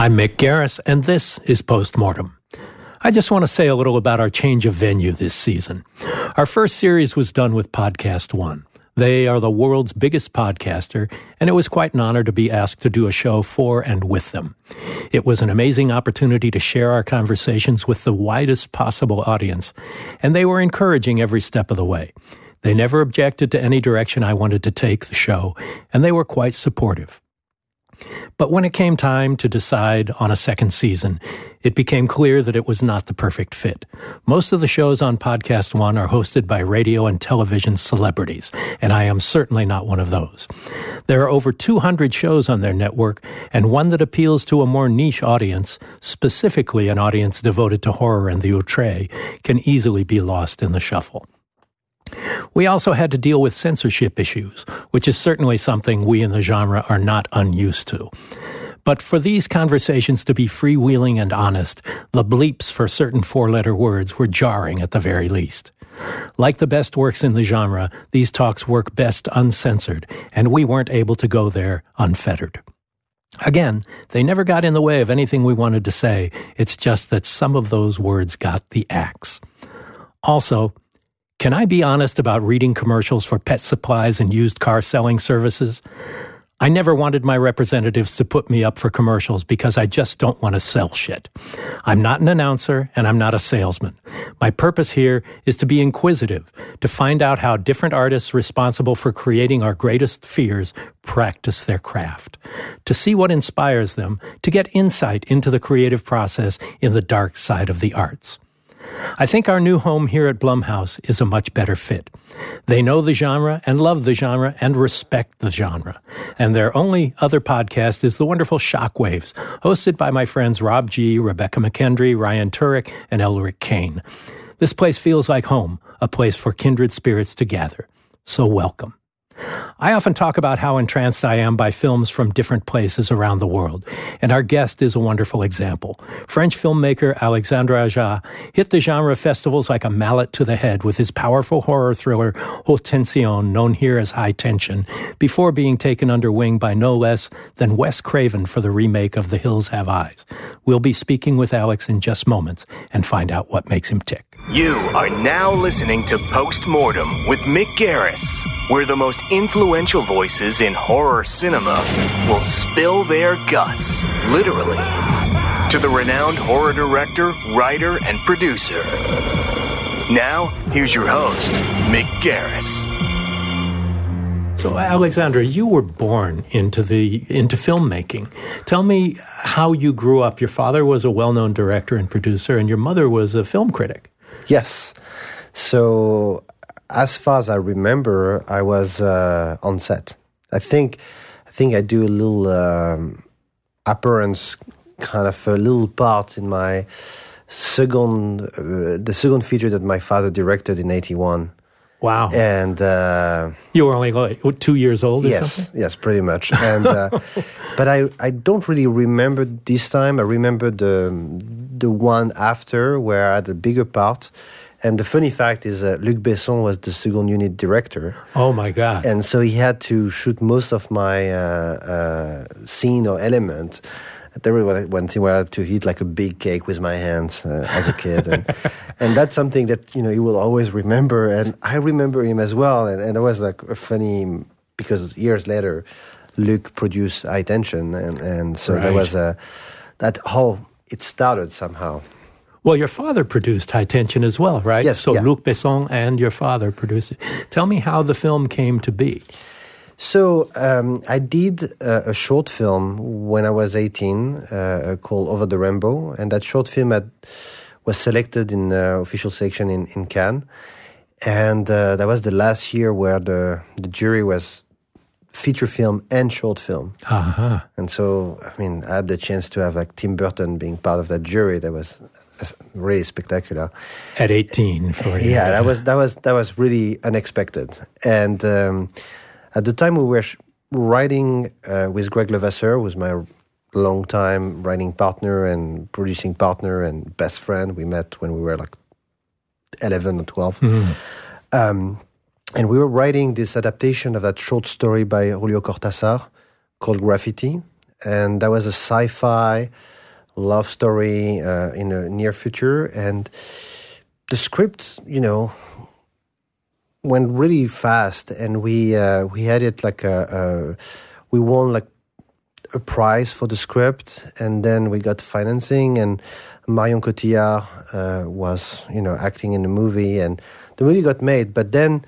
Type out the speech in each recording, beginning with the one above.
I'm Mick Garris, and this is Postmortem. I just want to say a little about our change of venue this season. Our first series was done with Podcast One. They are the world's biggest podcaster, and it was quite an honor to be asked to do a show for and with them. It was an amazing opportunity to share our conversations with the widest possible audience, and they were encouraging every step of the way. They never objected to any direction I wanted to take the show, and they were quite supportive. But when it came time to decide on a second season, it became clear that it was not the perfect fit. Most of the shows on Podcast One are hosted by radio and television celebrities, and I am certainly not one of those. There are over 200 shows on their network, and one that appeals to a more niche audience, specifically an audience devoted to horror and the outre, can easily be lost in the shuffle. We also had to deal with censorship issues, which is certainly something we in the genre are not unused to. But for these conversations to be freewheeling and honest, the bleeps for certain four letter words were jarring at the very least. Like the best works in the genre, these talks work best uncensored, and we weren't able to go there unfettered. Again, they never got in the way of anything we wanted to say, it's just that some of those words got the axe. Also, can I be honest about reading commercials for pet supplies and used car selling services? I never wanted my representatives to put me up for commercials because I just don't want to sell shit. I'm not an announcer and I'm not a salesman. My purpose here is to be inquisitive, to find out how different artists responsible for creating our greatest fears practice their craft, to see what inspires them, to get insight into the creative process in the dark side of the arts. I think our new home here at Blumhouse is a much better fit. They know the genre and love the genre and respect the genre. And their only other podcast is the wonderful Shockwaves, hosted by my friends Rob G., Rebekah McKendry, Ryan Turek, and Elric Kane. This place feels like home, a place for kindred spirits to gather. So welcome. I often talk about how entranced I am by films from different places around the world, and our guest is a wonderful example. French filmmaker Alexandre Aja hit the genre festivals like a mallet to the head with his powerful horror thriller Haute Tension, known here as High Tension, before being taken under wing by no less than Wes Craven for the remake of The Hills Have Eyes. We'll be speaking with Alex in just moments and find out what makes him tick. You are now listening to Postmortem with Mick Garris, where the most influential voices in horror cinema will spill their guts, literally, to the renowned horror director, writer, and producer. Now, here's your host, Mick Garris. So, Alexandre, you were born into the into filmmaking. Tell me how you grew up. Your father was a well-known director and producer, and your mother was a film critic. Yes. So, as far as I remember, I was uh, on set. I think, I think I do a little um, appearance, kind of a little part in my second, uh, the second feature that my father directed in '81. Wow. And uh, you were only like two years old. yes, something? yes, pretty much. And uh, but I I don't really remember this time. I remember the the one after where I had a bigger part. And the funny fact is that Luc Besson was the second unit director. Oh my God! And so he had to shoot most of my uh, uh, scene or element. There was one thing where I had to eat like a big cake with my hands uh, as a kid, and, and that's something that you know he will always remember, and I remember him as well. And, and it was like a funny because years later, Luc produced High Tension, and and so Right. there was a that how it started somehow. Well, your father produced High Tension as well, right? Yes, So yeah. Luc Besson and your father produced it. Tell me how the film came to be. So um, I did uh, a short film when I was 18 uh, called Over the Rainbow, and that short film had, was selected in the official section in, in Cannes, and uh, that was the last year where the the jury was feature film and short film, Uh-huh. and so I mean I had the chance to have like Tim Burton being part of that jury. That was really spectacular. At 18 for you. Yeah, that was that was that was really unexpected. And um, at the time, we were sh- writing uh, with Greg Levasseur, who was my long-time writing partner and producing partner and best friend. We met when we were like eleven or 12 Um, and we were writing this adaptation of that short story by Julio Cortázar called Graffiti. and that was a sci-fi love story uh, in the near future, and the script, you know, went really fast, and we uh, we had it like a, a we won like a prize for the script, and then we got financing, and Marion Cotillard uh, was you know acting in the movie, and the movie got made, but then.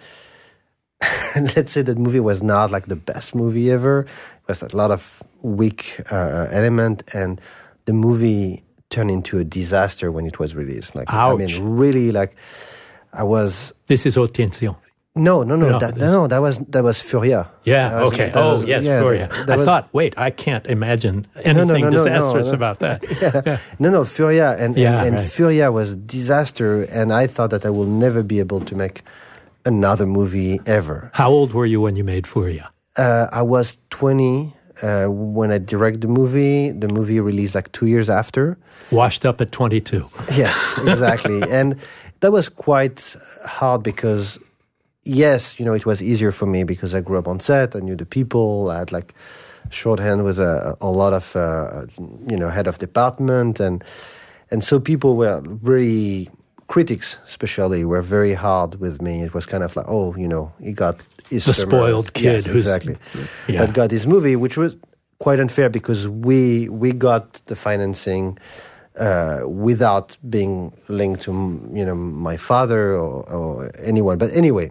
let's say that movie was not like the best movie ever. It was a lot of weak uh, element, and the movie turned into a disaster when it was released. Like Ouch. I mean, really, like I was This is Haute Tension. No, no, no, No, that, no, that was that was Furia. Yeah. Was- okay. Oh, was- yes, yeah, Furia. that- that I was- thought. Wait, I can't imagine anything no, no, disastrous about that. yeah. No, no, Furia, and Yeah, and, and right. Furia was disaster, and I thought that I will never be able to make another movie ever. How old were you when you made Furia? Uh, I was twenty uh, when I directed the movie. The movie released like two years after. Washed up at 22. Yes, exactly. and that was quite hard because, yes, you know, it was easier for me because I grew up on set. I knew the people. I had like shorthand with a, a lot of, uh, you know, head of department. And, and so people were very, critics especially, were very hard with me. It was kind of like, oh, you know, he got his The summer- spoiled kid Yes, who's- exactly. Yeah. But got this movie, which was quite unfair because we we got the financing uh, without being linked to you know my father or, or anyone. But anyway,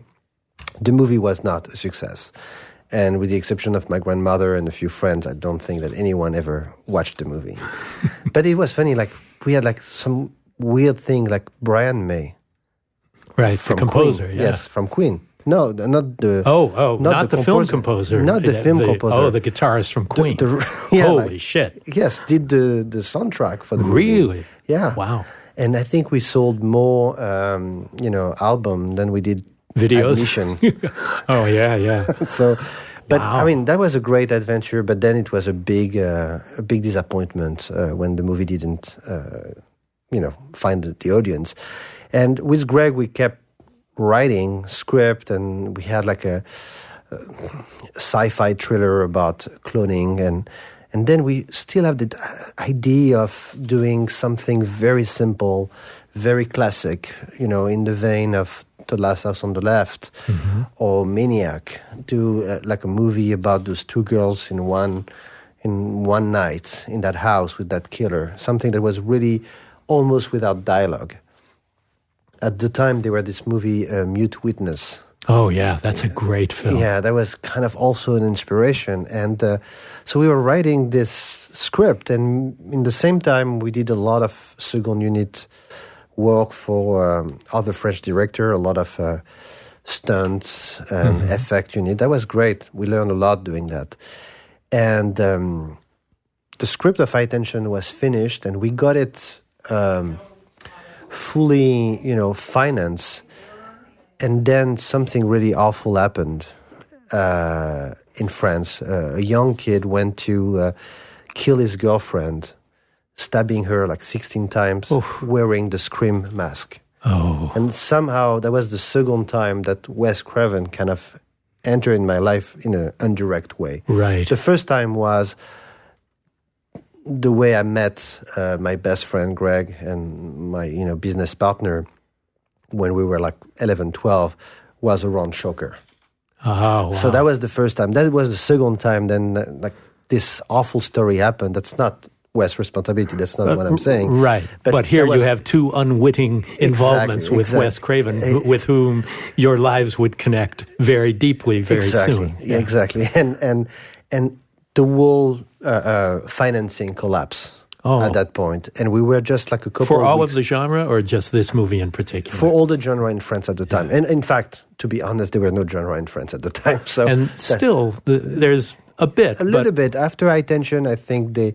the movie was not a success. And with the exception of my grandmother and a few friends, I don't think that anyone ever watched the movie. but it was funny, like we had like some weird thing, like Brian May Right. from the composer. Queen. Yeah. Yes, from Queen. No, not the. Oh, oh, not, the the, film composer. Not the film composer. Oh, the guitarist from Queen. the- yeah, Holy like- shit. Yes, did the the soundtrack for the movie. Really? Yeah. Wow. And I think we sold more, um, you know, album than we did Videos? admission. Oh, yeah, yeah. so, but Wow. I mean, that was a great adventure. But then it was a big, uh, a big disappointment uh, when the movie didn't, uh, you know, find the, audience. And with Greg, we kept writing script, and we had like a, a sci-fi thriller about cloning, and and then we still have the idea of doing something very simple, very classic, you know, in the vein of The Last House on the Left or Maniac. Do uh, like a movie about those two girls in one in one night in that house with that killer. Something that was really almost without dialogue. At the time, there were this movie, uh, Mute Witness. Oh, yeah. That's a great film. Yeah, that was kind of also an inspiration. And uh, so we were writing this script, and in the same time, we did a lot of second unit work for um, other French director, a lot of uh, stunts and effect unit. That was great. We learned a lot doing that. And um, the script of High Tension was finished, and we got it um, fully, you know, financed and then something really awful happened uh, in France. Uh, a young kid went to uh, kill his girlfriend, stabbing her like 16 times, wearing the Scream mask. Oh, And somehow that was the second time that Wes Craven kind of entered in my life in an indirect way. right. The first time was the way I met uh, my best friend Greg and my you know business partner when we were like 11, 12 was around Shocker. Oh, wow. So that was the first time. That was the second time. Then like this awful story happened. That's not Wes' responsibility. That's not what I'm saying. Right. But, But here was- you have two unwitting involvements with exactly. Wes Craven, Eh, with whom your lives would connect very deeply very exactly. soon. Yeah, exactly. And and and the whole uh, uh, financing collapse Oh. at that point. and we were just like a couple For of all weeks of the genre or just this movie in particular? for all the genre in France at the time. And in fact, to be honest, there were no genre in France at the time. So and still, the, there's a bit. a little bit after High Tension, I think they,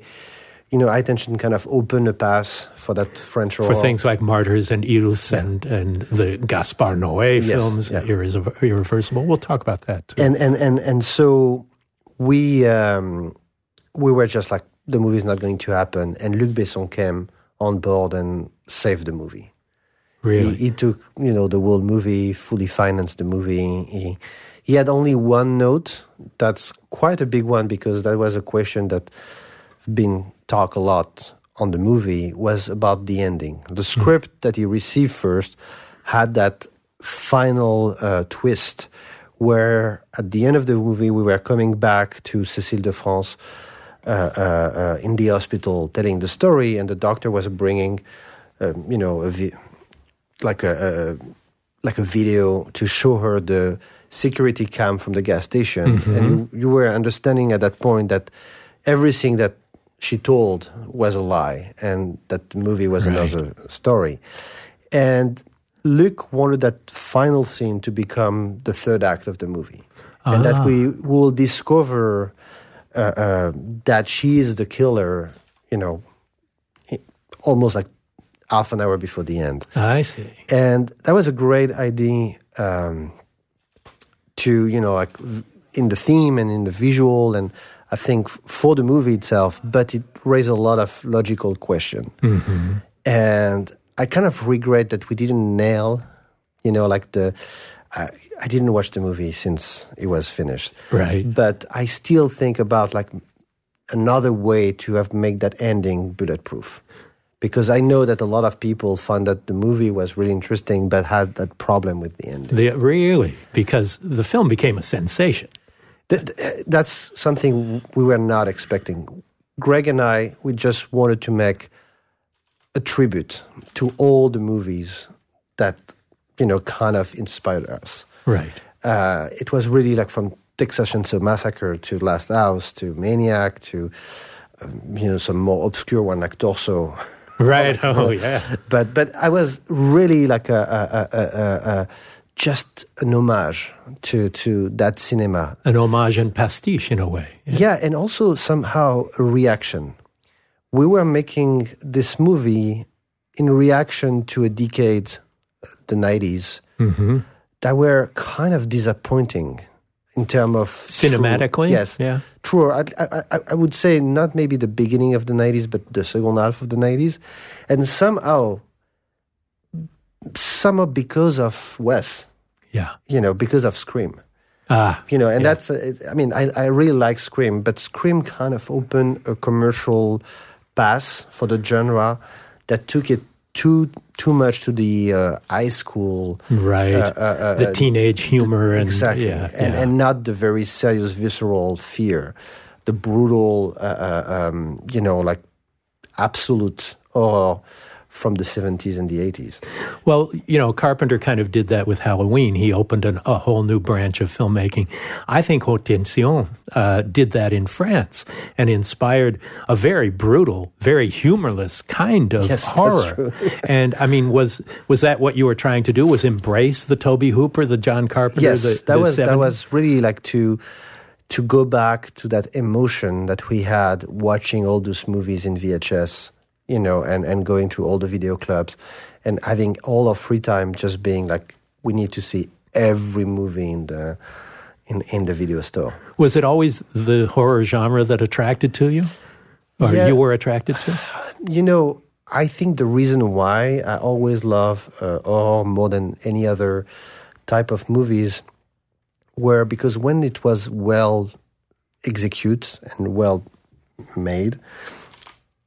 you know, High Tension kind of opened a path for that French for things like Martyrs and Ils and, and the Gaspar Noé Yes, films, yeah. Irre- Irreversible. We'll talk about that too. and and and and so we um, we were just like the movie's not going to happen, and Luc Besson came on board and saved the movie. Really? he took you know the whole movie, fully financed the movie. He he had only one note. That's quite a big one because that was a question that been talked a lot on the movie was about the ending. The script mm. that he received first had that final uh, twist where at the end of the movie we were coming back to Cécile de France uh, uh, uh in the hospital telling the story, and the doctor was bringing, um, you know, a vi- like a, a, like a video to show her the security cam from the gas station, mm-hmm. and you, you were understanding at that point that everything that she told was a lie and that the movie was right. another story. And Luc wanted that final scene to become the third act of the movie. Ah. And that ah. we will discover uh, uh, that she is the killer, you know, almost like half an hour before the end. I see. And that was a great idea um, to, you know, like in the theme and in the visual and I think for the movie itself, but it raised a lot of logical question. Mm-hmm. And I kind of regret that we didn't nail, you know, like the. I, I didn't watch the movie since it was finished. Right. But I still think about like another way to have make that ending bulletproof. Because I know that a lot of people found that the movie was really interesting, but had that problem with the ending. Really? Because the film became a sensation. Th- that's something we were not expecting. Greg and I, we just wanted to make a tribute to all the movies that you know kind of inspired us. Right. Uh, it was really like from Texas Chainsaw Massacre to Last House to Maniac to um, you know some more obscure one like Torso. Right. Oh yeah. But but I was really like a, a, a, a just an homage to, to that cinema. An homage and pastiche in a way. Yeah. yeah, and also somehow a reaction. We were making this movie in reaction to a decade, the 90s, mm-hmm. that were kind of disappointing in terms of cinematically. True, yes, yeah, true. I, I, I would say not maybe the beginning of the '90s, but the second half of the '90s, and somehow somehow because of Wes. Yeah. You know, because of Scream. Ah. You know, and yeah. that's, uh, I mean, I, I really like Scream, but Scream kind of opened a commercial pass for the genre that took it too too much to the uh, high school, right? Uh, uh, uh the teenage humor, the, and exactly, yeah, and, yeah. and not the very serious visceral fear, the brutal, uh, um, you know, like absolute horror from the 70s and the 80s. Well, you know, Carpenter kind of did that with Halloween. He opened an, a whole new branch of filmmaking. I think Haute Tension uh, did that in France and inspired a very brutal, very humorless kind of yes, horror. and I mean, was was that what you were trying to do? Was embrace the Tobe Hooper, the John Carpenter? Yes, the, that the was 70s? that was really like to to go back to that emotion that we had watching all those movies in VHS you know, and, and going to all the video clubs and having all of free time just being like, we need to see every movie in the in, in the video store. Was it always the horror genre that attracted to you? Or yeah. you were attracted to? You know, I think the reason why I always love uh, horror more than any other type of movies were because when it was well executed and well made,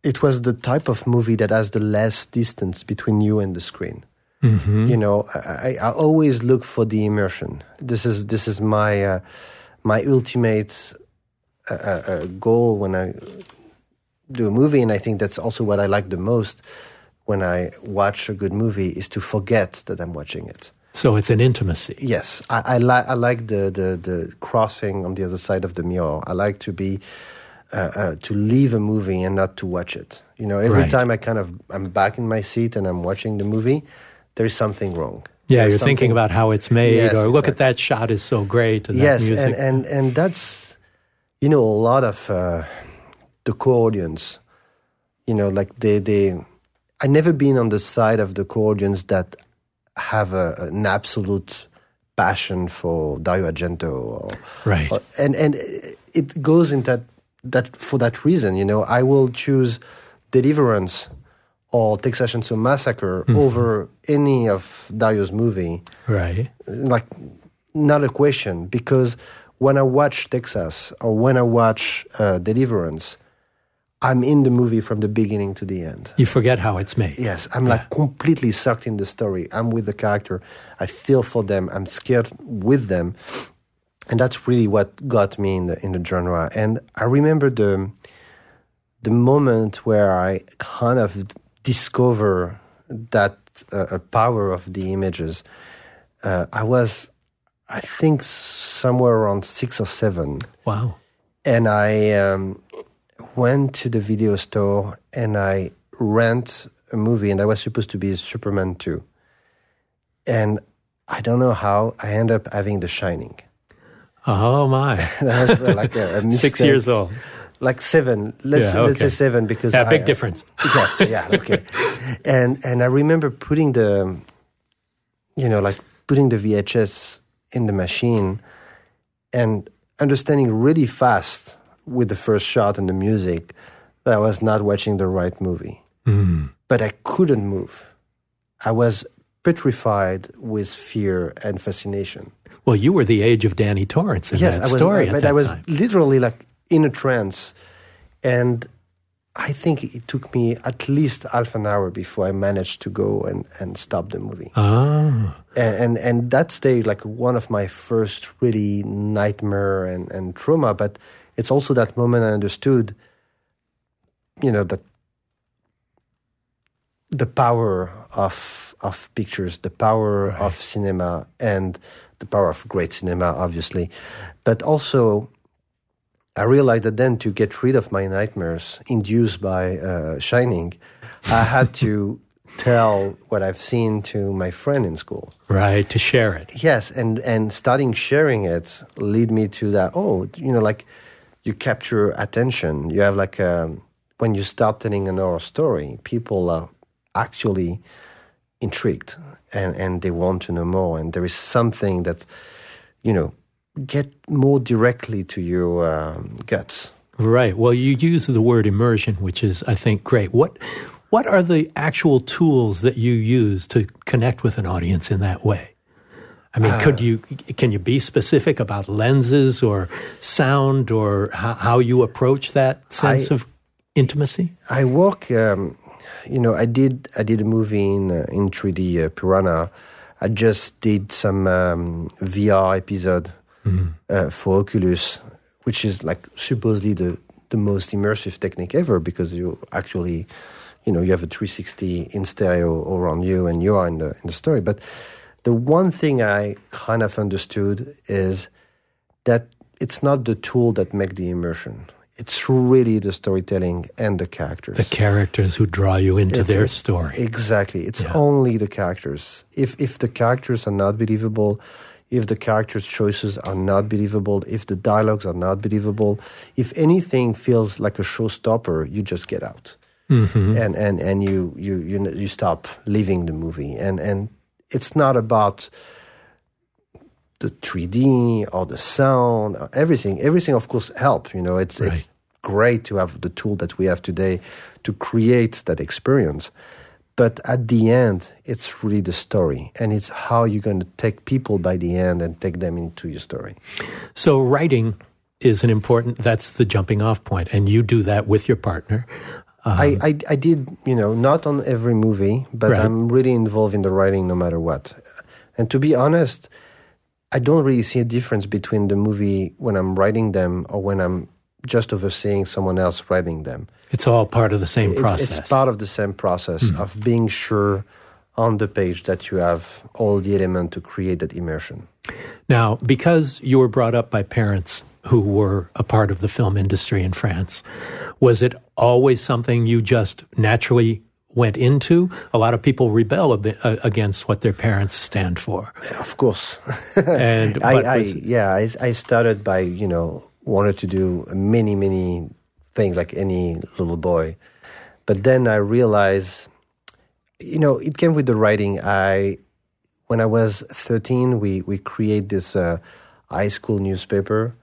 it was the type of movie that has the less distance between you and the screen. Mm-hmm. You know, I, I, always look for the immersion. This is this is my uh, my ultimate uh, uh, uh, goal when I do a movie, and I think that's also what I like the most when I watch a good movie is to forget that I'm watching it. So it's an intimacy. Yes, I, I like I like the, the the crossing on the other side of the mirror. I like to be uh, uh, to leave a movie and not to watch it. You know, every right. time I kind of I'm back in my seat and I'm watching the movie, there's something wrong. Yeah, there's you're thinking about how it's made, yes, or look exactly. at that shot is so great. And yes, and, and and that's you know a lot of uh, the co-audience. You know, like they they. I never been on the side of the co-audience that have a, an absolute passion for Dario Argento, or, right? Or, and and it goes in that that for that reason, you know, I will choose Deliverance or Texas Chainsaw Massacre mm-hmm. over any of Dario's movie. Right. Like, not a question because when I watch Texas or when I watch uh, Deliverance, I'm in the movie from the beginning to the end. You forget how it's made. Yes, I'm like completely sucked in the story. I'm with the character. I feel for them. I'm scared with them, and that's really what got me in the in the genre. And I remember the the moment where I kind of discover that uh, power of the images. Uh, I was, I think, somewhere around six or seven. Wow. And I um, went to the video store and I rent a movie, and I was supposed to be Superman 2. And I don't know how I end up having The Shining. Oh my! that was uh, like a, a Six years old. Like seven. Let's, Yeah, let's say seven because Yeah, big I- difference. yes, yeah, okay. and and I remember putting the, you know, like putting the VHS in the machine, and understanding really fast with the first shot and the music that I was not watching the right movie. Hmm. But I couldn't move. I was petrified with fear and fascination. Well, you were the age of Danny Torrance in yes, that I was, story but I was time. literally like in a trance, and I think it took me at least half an hour before I managed to go and, and stop the movie. Ah, And, and and that stayed like one of my first really nightmare and, and trauma. But it's also that moment I understood, you know, that the power of of pictures, the power of cinema, and the power of great cinema, obviously. But also, I realized that then to get rid of my nightmares induced by uh, Shining, I had to tell what I've seen to my friend in school. right, to share it. Yes, and and starting sharing it lead me to that. Oh, you know, like you capture attention. You have like um when you start telling an horror story, people are actually intrigued and and they want to know more. And there is something that you know get more directly to your um, guts. Right. Well, you use the word immersion, which is, I think, great. What What are the actual tools that you use to connect with an audience in that way? I mean, could you can you be specific about lenses or sound or how, how you approach that sense I- of intimacy? I work. Um, you know, I did. I did a movie in uh, in 3D uh, Piranha. I just did some um, VR episode uh, for Oculus, which is like supposedly the the most immersive technique ever because you actually, you know, you have a 360 in stereo around you and you are in the in the story. But the one thing I kind of understood is that it's not the tool that make the immersion. It's really the storytelling and the characters. The characters who draw you into It's- their story. Exactly. It's Yeah. only the characters. If if the characters are not believable, if the characters' choices are not believable, if the dialogues are not believable, if anything feels like a showstopper, you just get out. Mm-hmm. And and and you you you you stop leaving the movie. And and it's not about the 3D or the sound, or everything. Everything, of course, help. You know, it's Right. it's great to have the tool that we have today to create that experience. But at the end, it's really the story, and it's how you're going to take people by the end and take them into your story. So writing is an important. That's the jumping off point, and you do that with your partner. Um, I, I I did, you know, not on every movie, but Right. I'm really involved in the writing no matter what. And to be honest, I don't really see a difference between the movie when I'm writing them or when I'm just overseeing someone else writing them. It's all part of the same process. It's part of the same process hmm. of being sure on the page that you have all the element to create that immersion. Now, because you were brought up by parents who were a part of the film industry in France, was it always something you just naturally went into? A lot of people rebel a bit, uh, against what their parents stand for. Of course. And I, I was- yeah, I, I started by you know wanted to do many many things like any little boy, but then I realized, you know, it came with the writing. I when I was thirteen, we we create this uh, high school newspaper,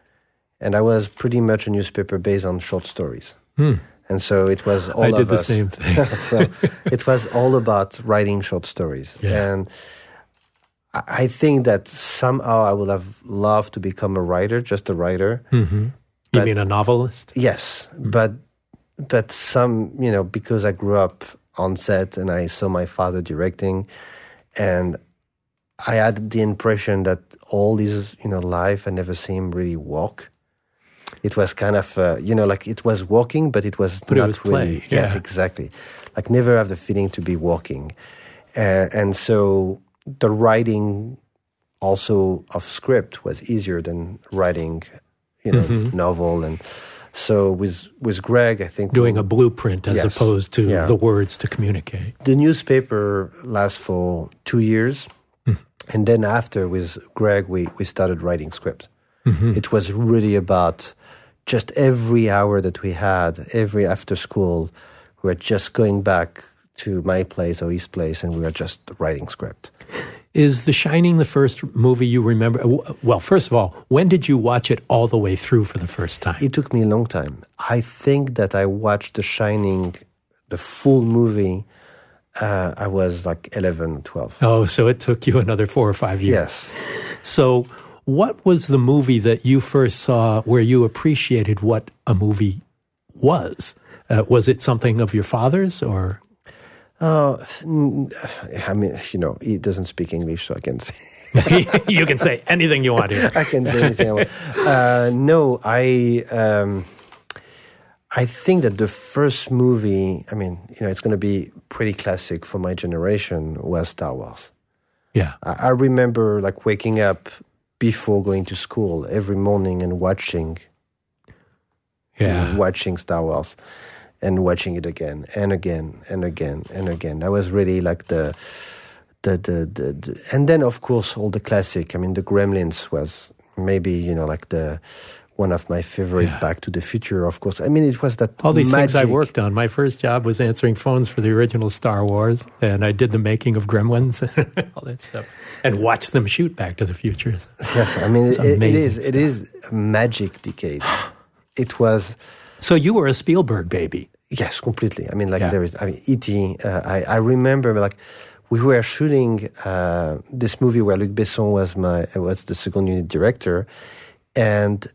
and I was pretty much a newspaper based on short stories. And so it was all. I of did the us. same thing. so it was all about writing short stories. Yeah. And I think that somehow I would have loved to become a writer, just a writer. you but- mean a novelist? Yes, Hmm. but but some, you know, because I grew up on set and I saw my father directing, and I had the impression that all this, you know, life I never seen him really walk. It was kind of, uh, you know, like it was walking, but it was But it not was play, really. Yes, yeah. exactly. Like never have the feeling to be walking, uh, and so the writing also of script was easier than writing, you know, Mm-hmm. novel and. So with with Greg, I think Doing we- a blueprint as Yes. opposed to Yeah. the words to communicate. the newspaper lasts for two years, and then after with Greg, we we started writing script. It was really about just every hour that we had, every after school, we were just going back to my place or his place, and we were just writing script. Is The Shining the first movie you remember? Well, first of all, when did you watch it all the way through for the first time? It took me a long time. I think that I watched The Shining, the full movie. Uh, I was like 11, 12. Oh, so it took you another four or five years. Yes. So, what was the movie that you first saw where you appreciated what a movie was? Uh, was it something of your father's or? Mm, I mean, you know, he doesn't speak English, so I can say. you can say anything you want here. I can say anything I want. Uh, no, I um, I think that the first movie, I mean, you know, it's going to be pretty classic for my generation, was Star Wars. Yeah. I, I remember like waking up before going to school every morning and watching, Yeah. watching Star Wars, and watching it again and again and again and again. That was really like the. The, the, the, the and then of course all the classic. I mean, the Gremlins was maybe you know like the one of my favorite. Yeah. Back to the Future, of course. I mean, it was that All these things I worked on. My first job was answering phones for the original Star Wars, and I did the making of Gremlins and all that stuff, and watched them shoot Back to the Future. Yes, I mean, it, it amazing stuff. is a magic decade. it was. So you were a Spielberg baby. Yes, completely. I mean, like Yeah. there is. I mean, E.T. Uh, I I remember like we were shooting uh, this movie where Luc Besson was my was the second unit director, and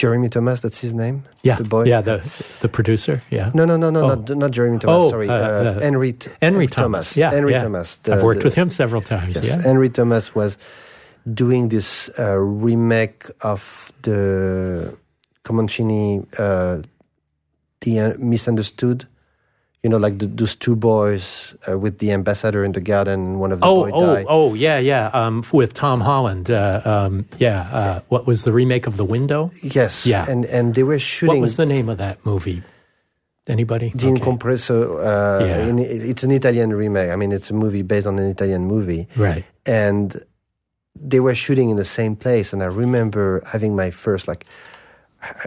Jeremy Thomas. That's his name. Yeah, the boy. Yeah, the the producer. Yeah. No, no, no, no, Oh. not not Jeremy Thomas. Oh, sorry, uh, uh, uh, Henry Henry Thomas. Yeah. Henry yeah. Thomas. I've worked the- with him several times. Yes, Yeah. Henry Thomas was doing this uh, remake of the Comencini, uh, the misunderstood. You know, like the, those two boys uh, with the ambassador in the garden. One of the Oh, boys oh, died. oh, yeah, yeah. Um, with Tom Holland. Uh, um, yeah. Uh, what was the remake of The Window? Yes. Yeah. And and they were shooting. What was the name of that movie? Anybody? the Okay. Incompreso. Uh, Yeah. in, it's an Italian remake. I mean, it's a movie based on an Italian movie. Right. and they were shooting in the same place and i remember having my first like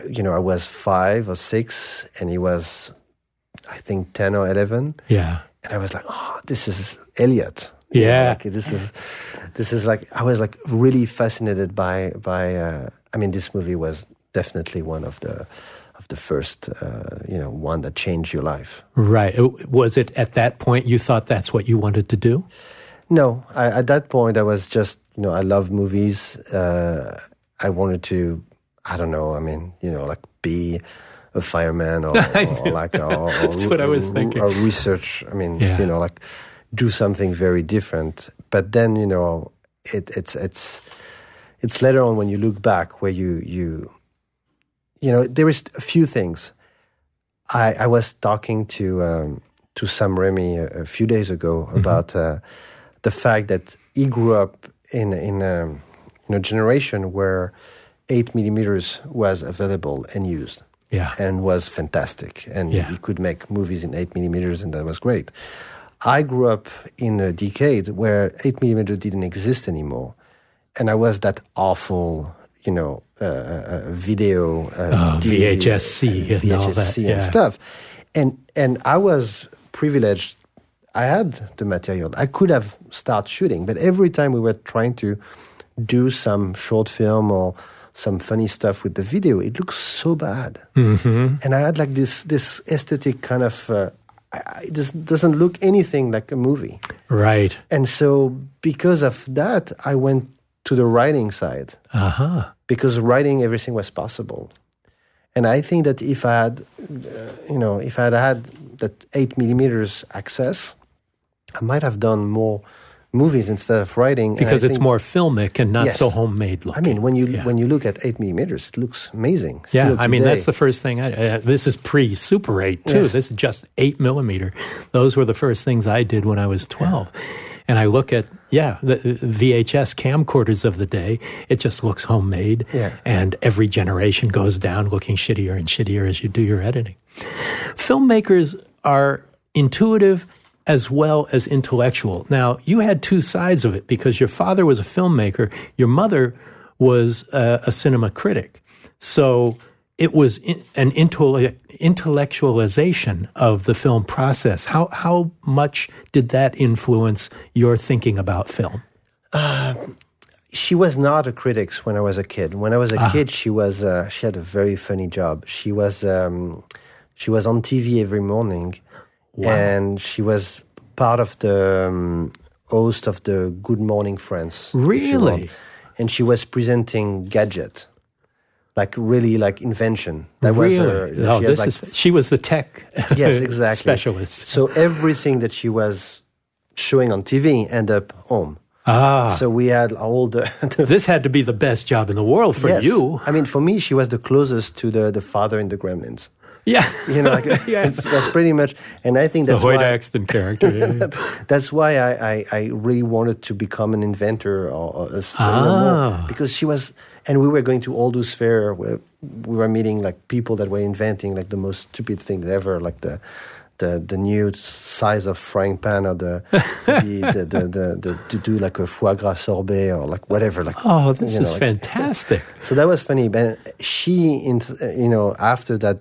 you know i was five or six and he was i think 10 or 11 Yeah. and i was like oh this is elliot Yeah. like this is this is like i was like really fascinated by by uh, i mean this movie was definitely one of the of the first uh, you know one that changed your life Right. Was it at that point you thought that's what you wanted to do? No, I, at that point, I was just, you know, I love movies. Uh, I wanted to, I don't know, I mean, you know, like be a fireman or, or like, or, or, That's what I was thinking. Or research. I mean, Yeah. you know, like do something very different. But then, you know, it, it's it's it's later on when you look back where you you you know there is a few things. I I was talking to um, to Sam Raimi a, a few days ago about uh, the fact that he grew up in in a, in a generation where eight millimeters was available and used Yeah. and was fantastic. And Yeah. you could make movies in eight millimeters, and that was great. I grew up in a decade where eight millimeter didn't exist anymore, and I was that awful, you know, uh, uh, video uh, Oh, DVD, VHS-C and VHS-C yeah. and stuff, and and I was privileged. I had the material. I could have started shooting, but every time we were trying to do some short film or some funny stuff with the video, it looks so bad. Mm-hmm. And I had like this this aesthetic kind of. Uh, it just doesn't look anything like a movie. Right. And so, because of that, I went to the writing side Uh huh. because writing everything was possible. And I think that if I had, uh, you know, if I had had that eight millimeters access, I might have done more movies instead of writing. Because it's think- more filmic and not Yes. so homemade looking. I mean, when you Yeah. when you look at eight millimeters, it looks amazing. Yeah, Still I mean that's the first thing. I, uh, this is pre Super Eight too. Yes. This is just eight millimeter. Those were the first things I did when I was twelve. And I look at yeah the uh, VHS camcorders of the day. It just looks homemade. Yeah. And every generation goes down looking shittier and shittier as you do your editing. Filmmakers are intuitive as well as intellectual. Now, you had two sides of it because your father was a filmmaker, your mother was a, a cinema critic. So it was in, an intell- intellectualization of the film process. How, how much did that influence your thinking about film? she was not a critic when I was a kid. When I was a Ah. kid, she was uh, she had a very funny job. She was um, she was on TV every morning, and she was part of the um, host of the Good Morning France. Really? And she was presenting gadget, like really like invention. That was her. really? she this like, is, she was the tech yes, exactly specialist. So everything that she was showing on TV ended up home. Ah, So we had all the, the this had to be the best job in the world for Yes. you. I mean, for me, she was the closest to the, the father in the Gremlins. Yeah. You know, like, Yeah. it's, that's pretty much. And I think that's the that's Hoyt why, Axton character. yeah, yeah. that's why I, I, I really wanted to become an inventor or, or a s- you know, Ah. more, because she was, and we were going to Aldous Fair where we were meeting like people that were inventing like the most stupid things ever, like the. The, the new size of frying pan or the the, the, the, the, the to do like a foie gras sorbet or like whatever like Oh, this you is know, like- fantastic. so that was funny. But she, in, you know, after that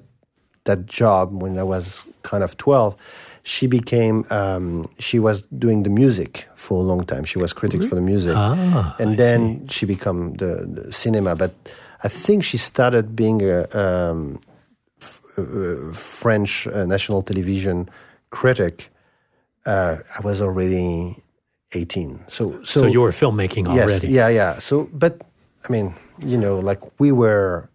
that job when I was kind of twelve, she became. Um, she was doing the music for a long time. She was critic for the music, Ah, and I then she became the, the cinema. But I think she started being a. Um, f- uh, French uh, national television critic. Uh, I was already eighteen, so so, So, you were filmmaking Yes, already. yeah, yeah. So, but I mean, you know, like we were.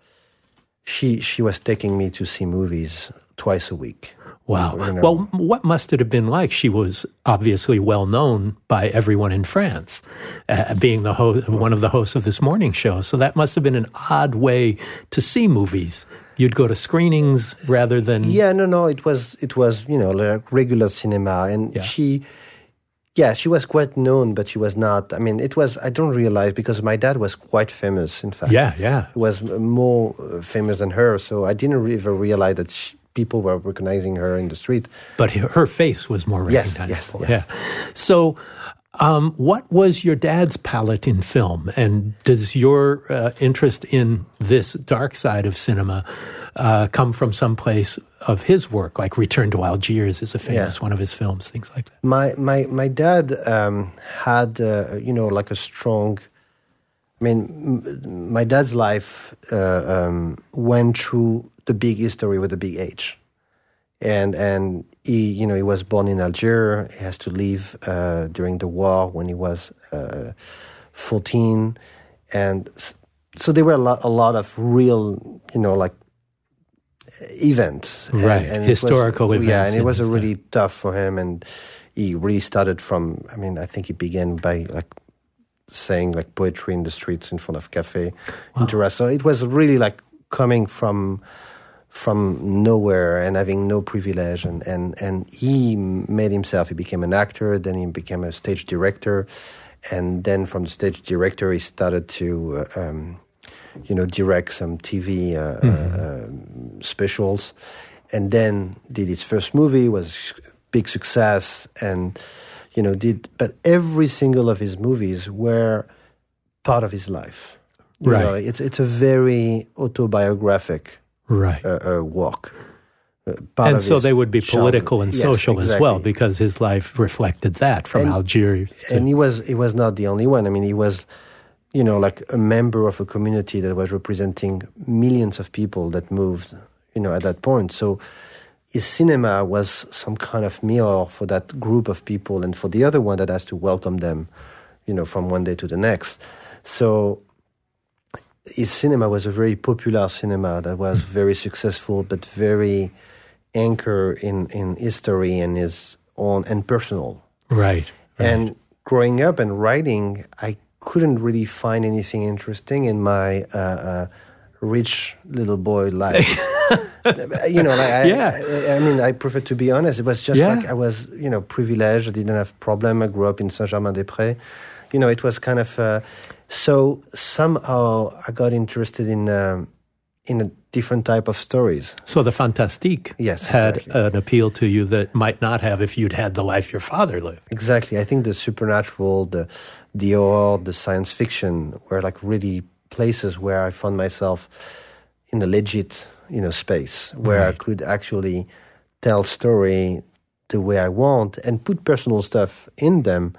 She she was taking me to see movies twice a week. Wow. You know. Well, what must it have been like? She was obviously well known by everyone in France, uh, being the ho- one of the hosts of this morning show. So that must have been an odd way to see movies. You'd go to screenings rather than Yeah, no, no. It was it was you know like regular cinema, and Yeah. she, yeah, she was quite known, but she was not. I mean, it was I don't realize because my dad was quite famous. In fact, yeah, yeah. he was more uh, famous than her, so I didn't even realize that she, people were recognizing her in the street. But her face was more Yes, recognizable. yes, yes. Yeah. So, um, what was your dad's palette in film, and does your uh, interest in this dark side of cinema uh, come from some place of his work, like Return to Algiers is a famous Yeah. one of his films, things like that? My my my dad um, had uh, you know like a strong. I mean, m- my dad's life uh, um, went through the big history with the big H, and and he you know he was born in Algiers. He has to leave uh, during the war when he was uh, fourteen, and so there were a lot a lot of real you know like events, and- Right, and it was- historical Yeah, and it was really tough for him, and he really started from. I mean, I think he began by like saying like poetry in the streets in front of cafe in Turas. So it was really like coming from from nowhere and having no privilege. And, and, and he made himself he became an actor then he became a stage director. And then from the stage director he started to uh, um, you know direct some tv uh, uh, um, specials. And then did his first movie was a big success and you know did but every single of his movies were part of his life. You Right. know, it's it's a very autobiographic Right. uh, uh, work. Uh, and so they would be political and Yes, social as well because his life reflected that from And- Algeria. To, and he was he was not the only one. I mean, he was, you know, like a member of a community that was representing millions of people that moved, you know, at that point. So his cinema was some kind of mirror for that group of people and for the other one that has to welcome them, you know, from one day to the next. So his cinema was a very popular cinema that was very successful, but very anchor in, in history and his own and personal. Right. right. And growing up and writing, I couldn't really find anything interesting in my uh, uh, rich little boy life. you know, like I, Yeah. I, I mean, I prefer to be honest. It was just Yeah. like I was, you know, privileged. I didn't have problem. I grew up in Saint-Germain-des-Prés. You know, it was kind of uh, so somehow I got interested in um, in a different type of stories. So the fantastique Yes, had exactly. an appeal to you that might not have if you'd had the life your father lived. Exactly. I think the supernatural, the the horror, the science fiction were like really places where I found myself in a legit, you know, space where I could actually tell story the way I want and put personal stuff in them,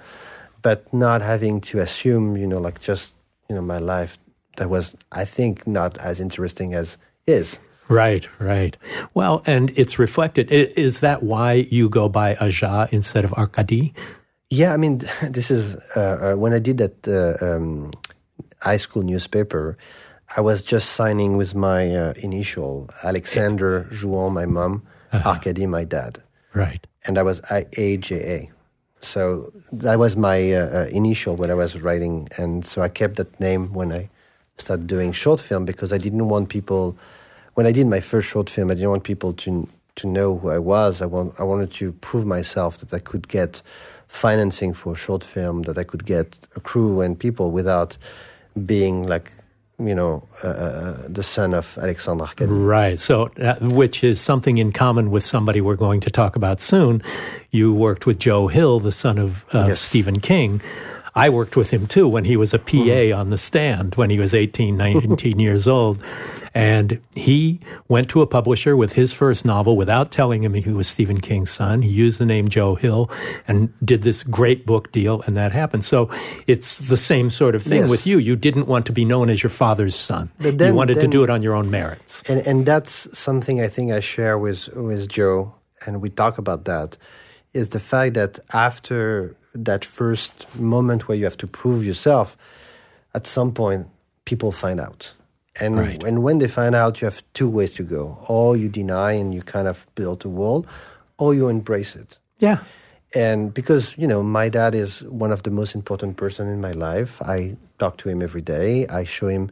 but not having to assume, you know, like just, you know, my life that was I think not as interesting as is. Right, right. Well, and it's reflected. Is that why you go by Aja instead of Arcady? Yeah, I mean, this is uh, uh, when I did that uh, um, high school newspaper. I was just signing with my uh, initial Alexandre Jouan, my mom, Arcady, my dad, Right. and I was I- AJA. So that was my uh, uh, initial when I was writing, and so I kept that name when I started doing short film because I didn't want people. When I did my first short film, I didn't want people to to know who I was. I want I wanted to prove myself that I could get financing for a short film, that I could get a crew and people without being like you know uh, uh, the son of Alexandre Arcady. Right. So, uh, which is something in common with somebody we're going to talk about soon. You worked with Joe Hill, the son of uh, Yes. Stephen King. I worked with him too when he was a PA on the stand when he was 18, 19 years old. And he went to a publisher with his first novel without telling him he was Stephen King's son. He used the name Joe Hill and did this great book deal, and that happened. So it's the same sort of thing Yes. with you. You didn't want to be known as your father's son. But you then- wanted to do it on your own merits. and and that's something I think I share with with Joe, and we talk about that. Is the fact that after that first moment where you have to prove yourself, at some point people find out, and Right. and when they find out, you have two ways to go: or you deny and you kind of build a wall, or you embrace it. Yeah. and because you know my dad is one of the most important person in my life. I talk to him every day. I show him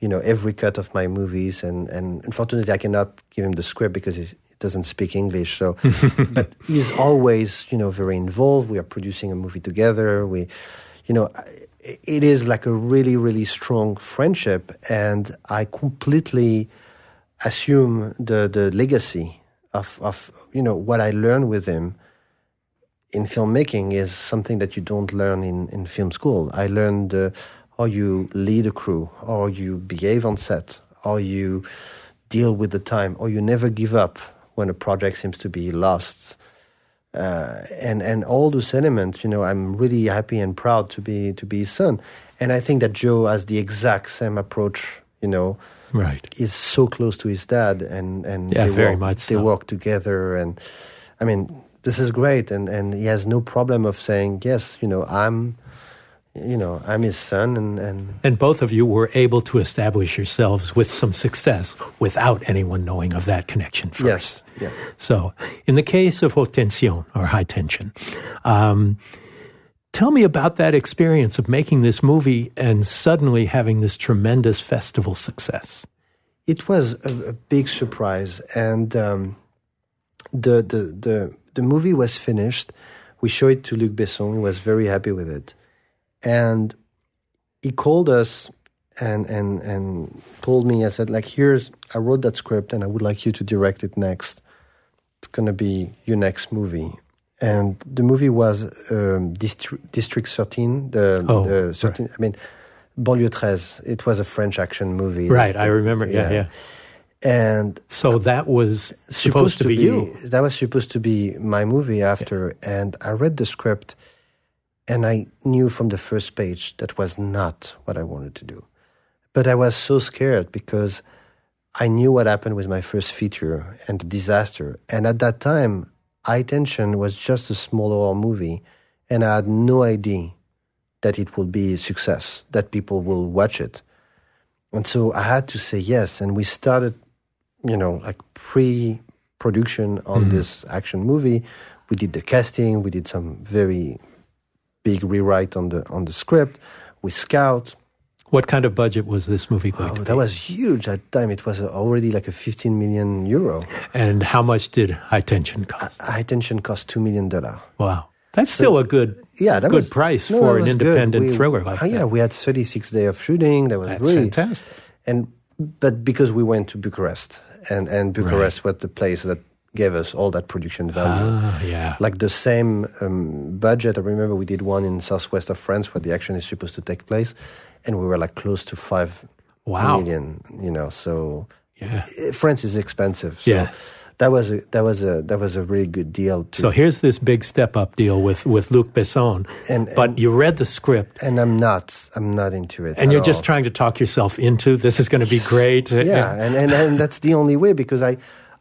you know every cut of my movies. And and unfortunately i cannot give him the script because he doesn't speak english. So but he's always you know very involved. We are producing a movie together. We you know it is like a really really strong friendship and i completely assume the the legacy of of you know what i learned with him in filmmaking is something that you don't learn in, in film school. I learned uh, how you lead a crew, how you behave on set, how you deal with the time, or you never give up when a project seems to be lost. Uh, and and all those elements, you know, I'm really happy and proud to be to be his son. And I think that Joe has the exact same approach, you know, Right. is so close to his dad and and Yeah, they very work, much they so. work together and i mean this is great and and he has no problem of saying yes you know i'm you know i'm his son and and And both of you were able to establish yourselves with some success without anyone knowing of that connection first. yes yeah So, in the case of haute tension or high tension, um, tell me about that experience of making this movie and suddenly having this tremendous festival success. it was a, a big surprise and um, the, the the the movie was finished we showed it to Luc Besson he was very happy with it and he called us and and and told me I said like here's I wrote that script and I would like you to direct it next. It's going to be your next movie. And the movie was um, Distri- District 13 the, Oh, the 13 I mean Banlieue 13 it was a French action movie. Right, I remember. Yeah, yeah. and So that was supposed, to, be, you. That was supposed to be my movie after, and I read the script, and I knew from the first page that was not what I wanted to do. But I was so scared because I knew what happened with my first feature and the disaster, and at that time, High Tension was just a small horror movie, and I had no idea that it would be a success, that people will watch it. and so I had to say yes. And we started, you know, like pre production on Mm-hmm. this action movie. We did the casting, we did some very big rewrite on the on the script. We scout. What kind of budget was this movie going Oh, that be? was huge at the time. It was already like a 15 million euro. and how much did High Tension cost? High tension cost two million dollar. Wow. That's still a good Yeah, that good was, price no, for an independent We- thriller like uh, Yeah, that. we had 36 days of shooting. That was That's great. fantastic. And but because we went to Bucharest, and and Bucharest was the place that gave us all that production value. Ah, yeah. Like the same um, budget. I remember we did one in southwest of France where the action is supposed to take place, and we were like close to five Wow. million. You know, so yeah. eh, France is expensive. So Yes. that was a that was a that was a really good deal. To, So here's this big step up deal with, with Luc Besson. And- but you read the script and I'm not I'm not into it. and you're just trying to talk yourself into this is going to be great. yeah, and, and, and that's the only way because I,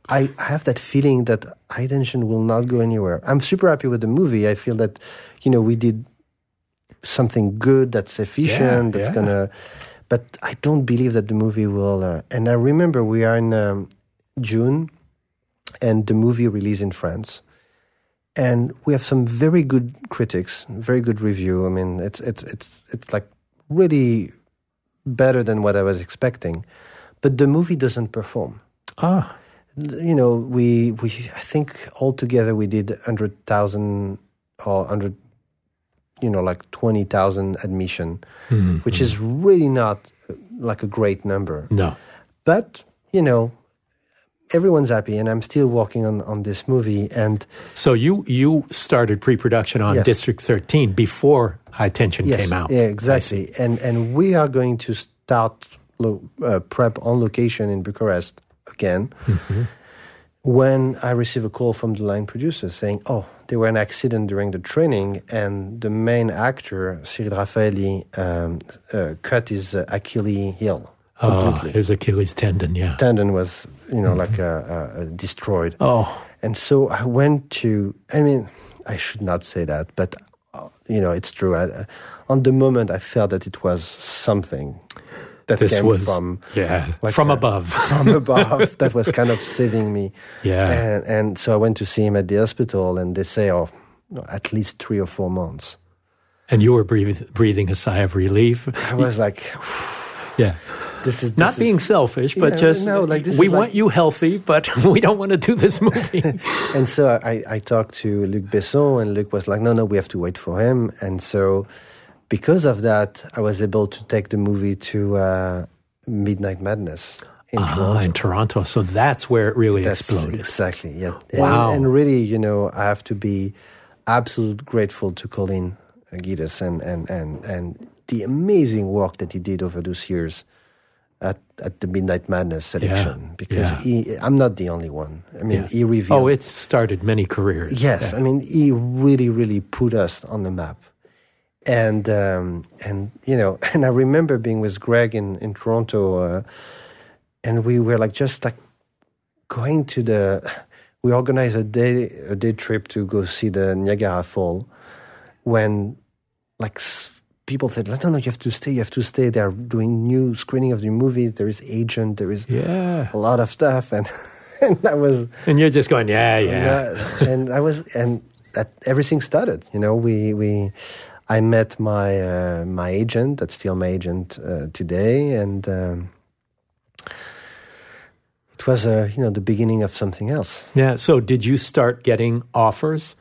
I have that feeling that high tension will not go anywhere. I'm super happy with the movie. I feel that, you know, we did something good that's efficient, Yeah, that's yeah. gonna. But I don't believe that the movie will. Uh, and I remember we are in um, June, and the movie released in France. And we have some very good critics, very good review. I mean, it's it's it's it's like really better than what I was expecting, but the movie doesn't perform. Ah, You know, we we I think altogether we did hundred thousand or hundred, you know, like twenty thousand admission, Mm-hmm. which is really not uh, like a great number. no. But you know, everyone's happy, and I'm still working on on this movie, and So you you started pre-production on Yes. District 13 before High Tension yes, came out. yeah, exactly, and and we are going to start lo- uh, prep on location in Bucharest again. When I receive a call from the line producer saying, "Oh, there were an accident during the training, and the main actor Cyril Raffaelli um, uh, cut his uh, Achilles heel Oh, his Achilles tendon, yeah. Tendon was, you know, like uh, uh, uh, destroyed." Oh, And so I went to, I mean, I should not say that, but, uh, you know, it's true. I, uh, on the moment, I felt that it was something that this came was from, yeah like from a- above. from above that was kind of saving me. Yeah. And, and so I went to see him at the hospital, and they say, oh, at least three or four months. and you were breathing, breathing a sigh of relief. I was like, Yeah. this is Not this being selfish, but Yeah, just no, like, this we is like- want you healthy, but we don't want to do this movie. And so I, I talked to Luc Besson, and Luc was like, no, no, we have to wait for him. And so because of that, I was able to take the movie to uh, Midnight Madness in ah, Toronto. in Toronto. So that's where it really That's exploded. Exactly, yeah. Wow. And, and really, you know, I have to be absolutely grateful to Colin Geddes and, and, and, and the amazing work that he did over those years at, at the Midnight Madness selection. Because yeah. he, I'm not the only one. I mean, Yeah. he revealed. Oh, it started many careers. Yes, I mean, he really, really put us on the map. And um, and you know, and I remember being with Greg in in Toronto, uh, and we were like just like going to the. We organized a day a day trip to go see the Niagara Fall, when like s- people said, "No, no, you have to stay. You have to stay." They are doing new screening of the movie. There is agent. There is Yeah. a lot of stuff, and and that was And you're just going, yeah, yeah. and, and I was, and that everything started. You know, we we, I met my uh, my agent. That's still my agent uh, today, and um, it was, uh, you know, the beginning of something else. Yeah. So did you start getting offers?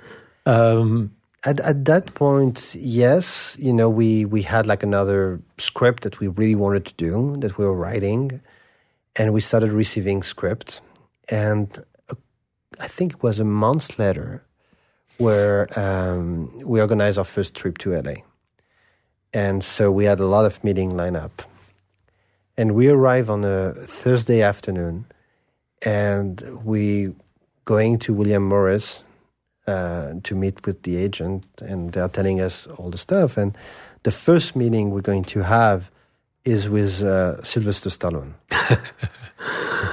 Um, At at that point, yes, you know, we we had like another script that we really wanted to do that we were writing, and we started receiving scripts, and uh, I think it was a month later where um, we organized our first trip to LA, and so we had a lot of meeting lined up, and we arrive on a Thursday afternoon, and we going to William Morris uh, to meet with the agent, and they're telling us all the stuff. And the first meeting we're going to have is with uh, Sylvester Stallone.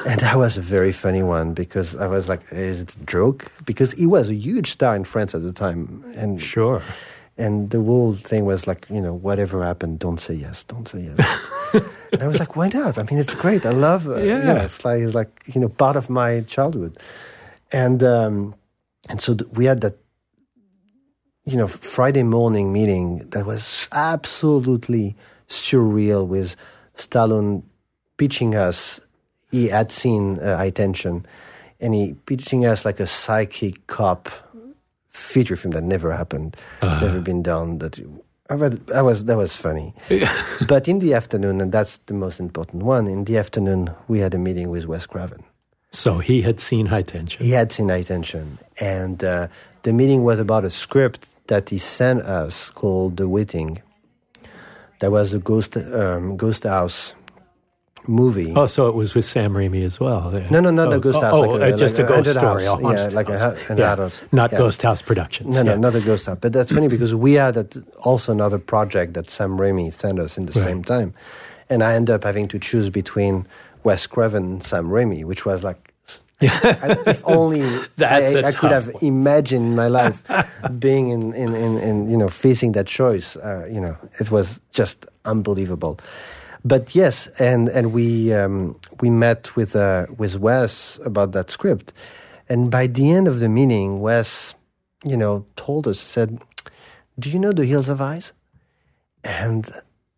and that was a very funny one because I was like, is it a joke? Because he was a huge star in France at the time. And sure. and the whole thing was like, you know, whatever happened, don't say yes, don't say yes. and I was like, why not? I mean, it's great. I love. Uh, Yeah. You know, it's like it's like you know part of my childhood, and um, and so th- we had that. You know, Friday morning meeting that was absolutely surreal with Stallone pitching us. He had seen uh, High Tension, and he pitching us like a psychic cop feature film that never happened, never been done. That I read, that was that was funny. but in the afternoon, and that's the most important one. In the afternoon, we had a meeting with Wes Craven. So he had seen high tension. He had seen High Tension, and uh, the meeting was about a script that he sent us called The Waiting. That was a ghost um, ghost house movie. Oh, so it was with Sam Raimi as well. Yeah. No, no, not oh, a ghost oh, house. Oh, like uh, just like a ghost story. house. a yeah, like a, house. ha- an Yeah. Not Yeah. Ghost House Productions. No, no, yeah. not a ghost house. But that's funny because we had at also another project that Sam Raimi sent us in the Right. same time, and I ended up having to choose between Wes Craven and Sam Raimi, which was like. I- if only I I could have one. imagined my life being in, in, in, in you know facing that choice. Uh, you know, it was just unbelievable. But yes, and and we um, we met with uh, with Wes about that script, and by the end of the meeting, Wes, you know, told us said, "Do you know the Hills Have Eyes?" And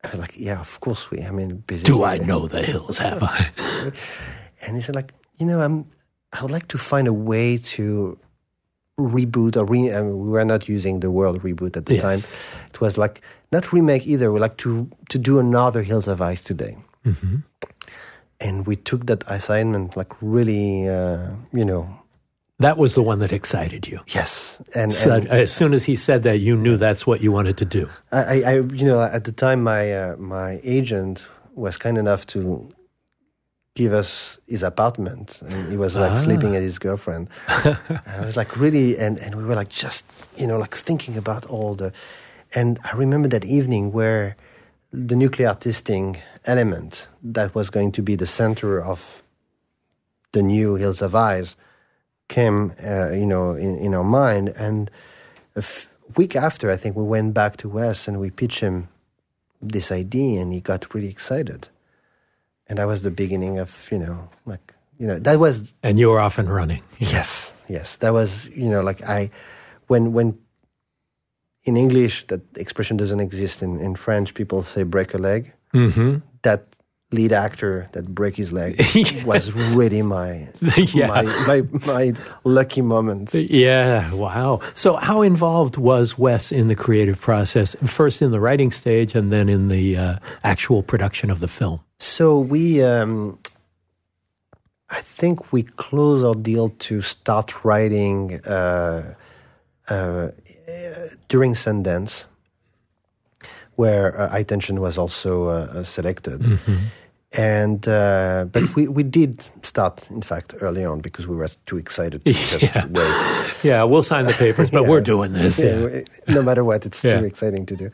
I was like, "Yeah, of course we. I mean, busy. Do I know the hills? Have I? and he said, like, you know, I'm, I would like to find a way to reboot or re. I mean, we were not using the word reboot at the Yes. time. It was like not remake either. We like to to do another Hills Have Eyes today. Mm-hmm. And we took that assignment like really, uh, you know, That was the one that excited you. yes. And, So, and as soon as he said that, you knew that's what you wanted to do. I, I, you know, at the time, my uh, my agent was kind enough to give us his apartment, and he was like Ah. sleeping at his girlfriend. I was like really, and and we were like just, you know, like thinking about all the, and I remember that evening where the nuclear testing element that was going to be the center of the new Hills Have Eyes came, uh, you know, in, in our mind. And a f- week after, I think we went back to Wes and we pitched him this idea, and he got really excited. And that was the beginning of, you know, like, you know, that was And you were off and running. Yes, yes. That was, you know, like I, when when in English that expression doesn't exist. In in French, people say break a leg. Mm-hmm. That lead actor that break his leg was really my Yeah. my, my my lucky moment. Yeah, wow. So, how involved was Wes in the creative process? First in the writing stage and then in the uh, actual production of the film? So we, um, I think we closed our deal to start writing uh, uh, during Sundance, where uh, Tension was also uh, selected. And uh, but we, we did start, in fact, early on because we were too excited to just Yeah. wait. Yeah, we'll sign the papers, but Yeah. we're doing this. Yeah, Yeah. no matter what, it's too exciting to do.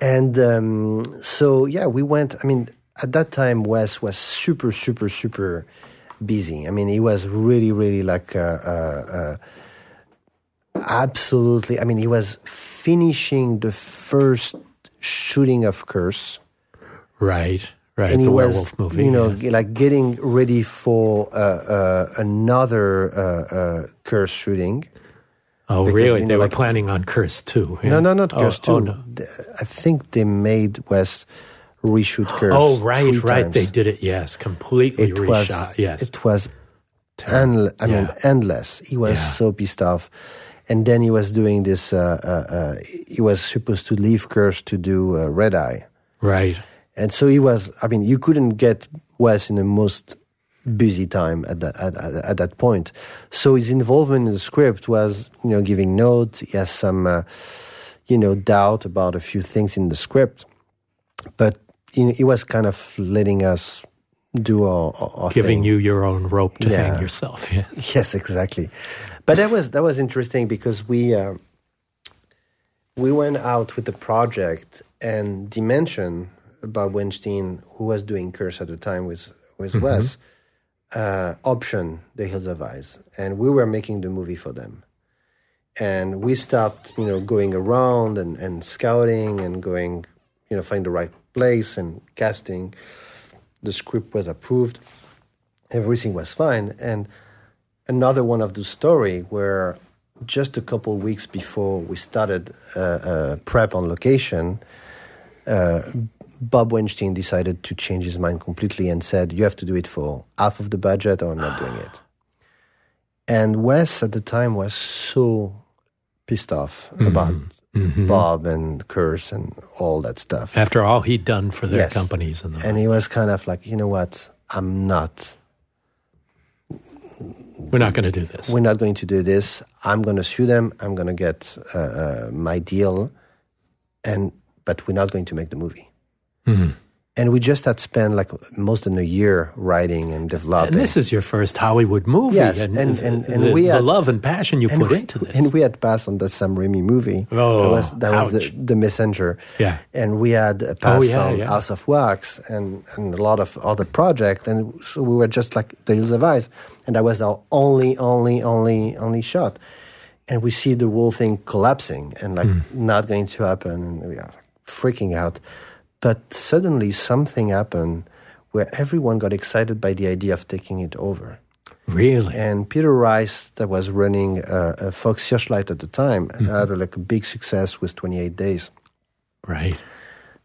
And um, so, yeah, we went. I mean, at that time, Wes was super, super, super busy. I mean, he was really, really like uh, uh, uh, absolutely. I mean, he was finishing the first shooting of Curse Right, right. and the he was, werewolf movie. you know, yes. like getting ready for uh, uh, another uh, uh, curse shooting. oh, because, really? you they know, were like- planning on Curse too. yeah? No, no, not Oh, curse oh, two. no. I think they made Wes reshoot curse. Oh, right, right. times. They did it. Yes, completely It was. yes, It was. Endle- I mean, endless. He was Yeah. so pissed off. And then he was doing this. Uh, uh, uh, he was supposed to leave Curse to do uh, Red Eye. right. And so he was. I mean, you couldn't get Wes in the most busy time at that at, at, at that point. So his involvement in the script was, you know, giving notes. He has some, uh, you know, doubt about a few things in the script, but he, he was kind of letting us do our, our, Giving thing. you your own rope to Yeah. hang yourself. Yeah. Yes, exactly. But that was that was interesting because we uh, we went out with the project and Dimension, Bob Weinstein, who was doing Curse at the time with with Wes, uh, option The Hills Have Eyes, and we were making the movie for them. and we start you know going around and, and scouting and going you know find the right place and casting. The script was approved. Everything was fine. And another one of the story where just a couple weeks before we started uh, uh, prep on location uh, bob weinstein decided to change his mind completely and said you have to do it for half of the budget or i'm not doing it and wes at the time was so pissed off Mm-hmm. about bob and curse and all that stuff After all he'd done for their Yes. companies and the, and he was kind of like you know what i'm not we're not going to do this. we're not going to do this. I'm going to sue them. I'm going to get uh, uh, my deal, and but we're not going to make the movie. Mm-hmm. And we just had spent like most than a year writing and developing. and this is your first Hollywood movie, Yes, and, and- the, and- and the, we the had- love and passion you put we, into this. and we had passed on the Sam Raimi movie. Oh, that was, that was the, the messenger. Yeah. and we had a pass Oh, yeah, on yeah. House of Wax and, and a lot of other projects, and so we were just like the Hills Have Eyes, and that was our only, only, only, only shot. And we see the whole thing collapsing and like Hmm. not going to happen, and we are freaking out. But suddenly something happened where everyone got excited by the idea of taking it over. really, And Peter Rice, that was running uh, uh, Fox Searchlight at the time, Mm-hmm. had like a big success with 28 Days, right?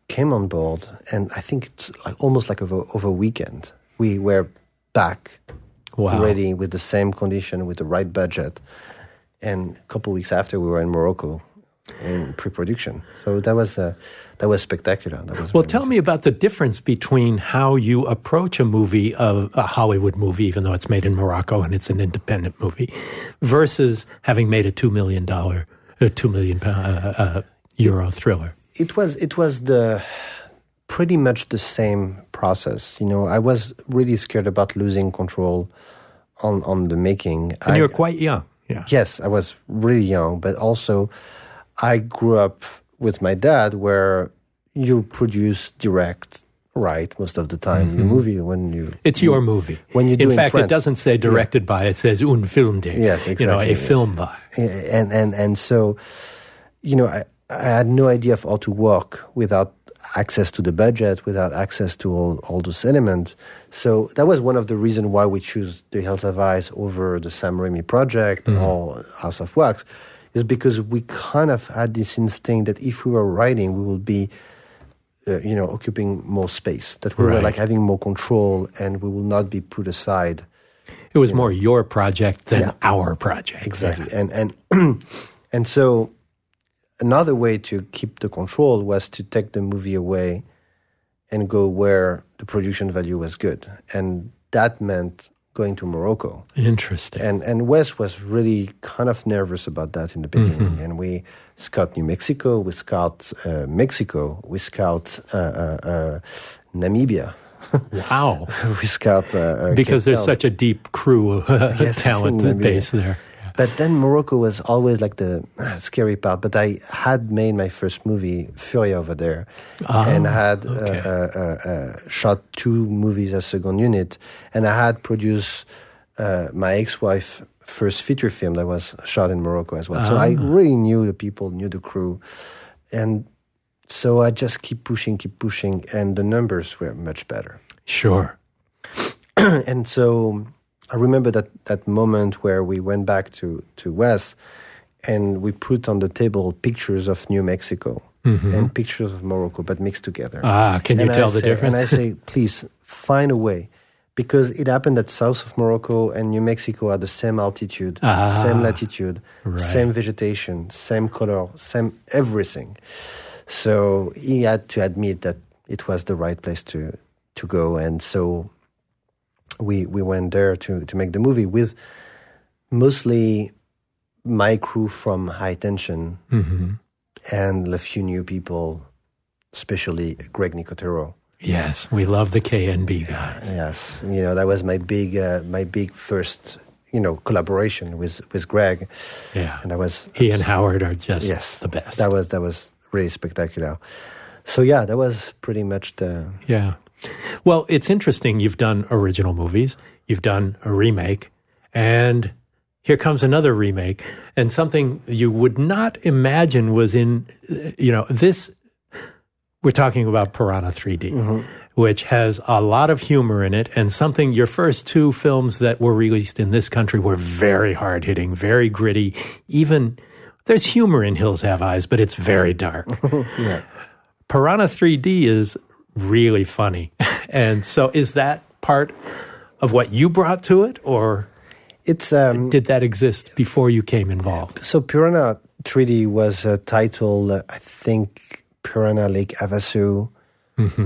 came on board, and I think it's like almost like over over a weekend, we were back, Wow. ready with the same condition, with the right budget, and a couple weeks after, we were in Morocco in pre-production. So that was uh, that was spectacular. That was Well, tell me about the difference between how you approach a movie, of a Hollywood movie, even though it's made in Morocco and it's an independent movie, versus having made a two million dollar, a two million uh, uh, euro thriller. it was it was the pretty much the same process. You know, I was really scared about losing control on on the making. And you were quite young. Yeah. yes, I was really young, but also I grew up with my dad, where you produce direct, right, most of the time. the mm-hmm. movie when you It's your movie. When you do in fact, it doesn't say directed by; it says un film de. Yes, You know, a yeah. film by. and and and so you know I, I had no idea of how to work without access to the budget without access to all, all those elements so that was one of the reasons why we choose the hills have eyes over the sam raimi project mm-hmm. or house of wax is because we kind of had this instinct that if we were writing we will be uh, you know occupying more space that we were like having more control and we will not be put aside. It was more your project than Yeah. our project. exactly. And and and so another way to keep the control was to take the movie away and go where the production value was good. And that meant going to morocco Interesting. and and wes was really kind of nervous about that in the beginning and we scout new mexico we scout uh, mexico we scout uh, uh, uh, namibia wow. we scout uh, uh, Because Cape there's Town. such a deep crew uh, Yes, talent base there. But then Morocco was always like the uh, scary part. But I had made my first movie, Furia, over there, and had uh, okay. uh, uh, uh, shot two movies as second unit, and I had produced uh, my ex-wife first feature film that was shot in Morocco as well. So I really knew the people, knew the crew, and so I just keep pushing, keep pushing, and the numbers were much better. Sure. and so I remember that that moment where we went back to to Wes and we put on the table pictures of New Mexico and pictures of Morocco, but mixed together. Ah, can you And I tell the say- difference? And I say, please find a way. Because it happened that south of Morocco and New Mexico are the same altitude, Ah, same latitude, right. same vegetation, same color, same everything. So he had to admit that it was the right place to to go, and so we we went there to to make the movie with mostly my crew from High Tension hmm and a few new people, especially Greg Nicotero. Yes, we love the KNB guys. Yes, you know that was my big uh, my big first you know collaboration with with Greg, Yeah. and that was He and Howard are just yes the best. That was that was really spectacular. So yeah, that was pretty much the Yeah. Well, it's interesting. You've done original movies, you've done a remake, and here comes another remake and something you would not imagine was in, uh, you know, this. We're talking about Piranha 3D, which has a lot of humor in it, and something your first two films that were released in this country were very hard hitting, very gritty. Even there's humor in Hills Have Eyes, but it's very dark. Yeah. Piranha 3D is really funny. And so is that part of what you brought to it or It's um, did that exist before you came involved? so Piranha 3D was a title. Uh, I think Piranha Lake Havasu,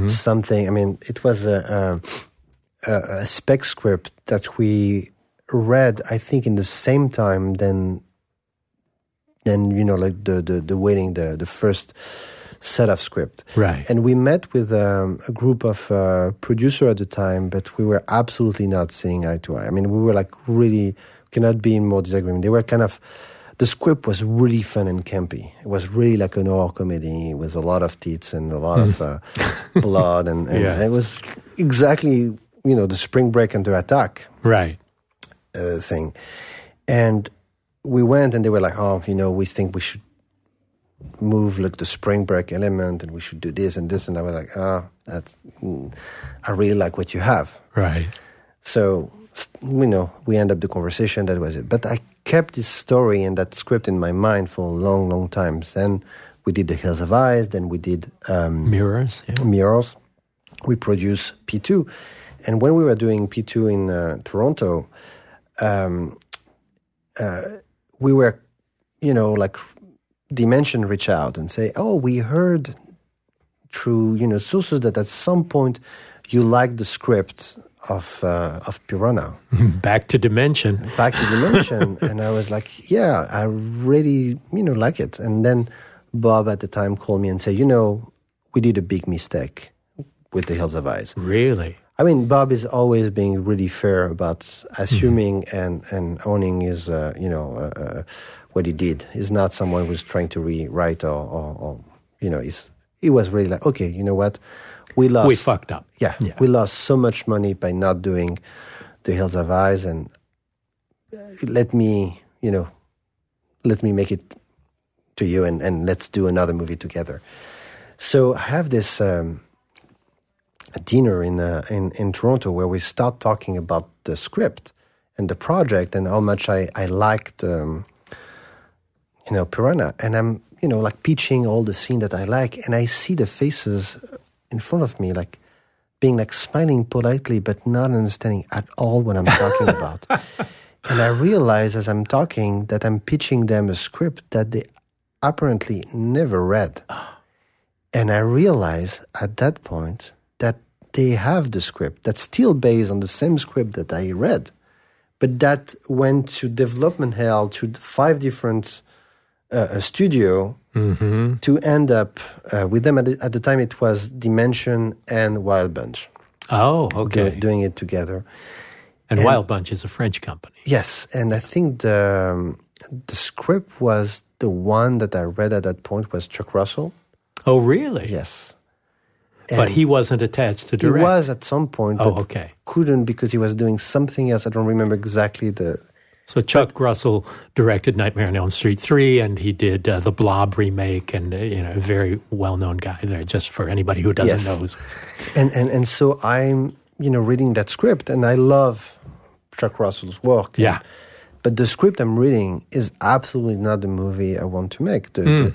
something. I mean, it was a, a, a a spec script that we read. I think in the same time than than you know, like the the, the waiting the the first set of script. Right. And we met with um, a group of uh, producer at the time, but we were absolutely not seeing eye to eye. I mean, we were like really cannot be in more disagreement. They were kind of the script was really fun and campy. It was really like an horror comedy with a lot of tits and a lot of uh, blood, and, and Yeah. it was exactly you know the Spring Break under attack Right. uh, thing. And we went and they were like, oh, you know, we think we should move like the spring break element and we should do this and this. And I was like, oh, that's, mm, I really like what you have. Right. So, you know, we end up the conversation. That was it. But I kept this story and that script in my mind for a long, long times. Then we did The Hills Have Eyes. Then we did um, Mirrors. Yeah. mirrors. We produce P2. And when we were doing P2 in uh, Toronto, um, uh, we were, you know, like Dimension reach out and say, oh, we heard through, you know, sources that at some point you liked the script of, uh, of Piranha. Back to Dimension. Back to Dimension. and I was like, yeah, I really, you know, like it. And then Bob at the time called me and said, you know, we did a big mistake with The Hills Have Eyes. Really? I mean, Bob is always being really fair about assuming and, and owning his, uh, you know, uh, uh, what he did. He's not someone who's trying to rewrite or, or, or you know, he's, he was really like, okay, you know what? We lost. We fucked up. Yeah, Yeah. we lost so much money by not doing The Hills Have Eyes, and uh, let me, you know, let me make it to you, and, and let's do another movie together. So I have this um, dinner in, uh, in in Toronto where we start talking about the script and the project and how much I I liked. Um, you know, Piranha, and I'm, you know, like pitching all the scene that I like, and I see the faces in front of me, like being like smiling politely, but not understanding at all what I'm talking about. And I realize as I'm talking that I'm pitching them a script that they apparently never read. And I realize at that point that they have the script that's still based on the same script that I read, but that went to development hell to five different uh, a studio to end up uh, with them at the, at the time it was Dimension and Wild Bunch Oh, do- okay. doing it together. And Wild Bunch is a French company. Yes, and I think the um, the script was the one that I read at that point was Chuck Russell. Oh, really? Yes, But he wasn't attached to he direct. was at some point, Oh, okay. couldn't because he was doing something else. I don't remember exactly the. So Chuck Russell directed Nightmare on Elm Street 3, and he did uh, the Blob remake, and uh, you know, a very well-known guy there. Just for anybody who doesn't Yes. know, and and and so I'm you know reading that script and I love Chuck Russell's work. Yeah. But the script I'm reading is absolutely not the movie I want to make. The, Hmm. the,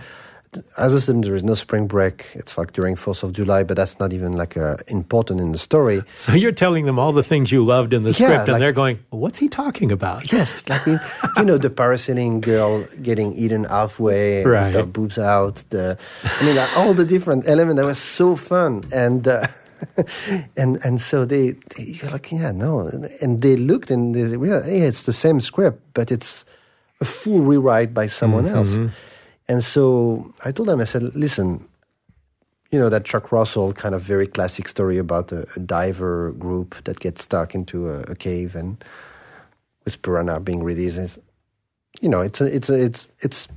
as I said, there is no spring break. It's like during Fourth of July, but that's not even like uh, important in the story. so you're telling them all the things you loved in the Yeah, script, and like- they're going, "What's he talking about?" Yes, like you know the parasailing girl getting eaten halfway Right. with her boobs out. The I mean like, all the different elements that was so fun and. Uh, and and so they, they you're like yeah no and they looked and they said, yeah hey, it's the same script but it's a full rewrite by someone else and so I told them I said listen you know that Chuck Russell kind of very classic story about a, a diver group that gets stuck into a, a cave and with Piranha being released. It's, you know, it's a, it's a, it's it's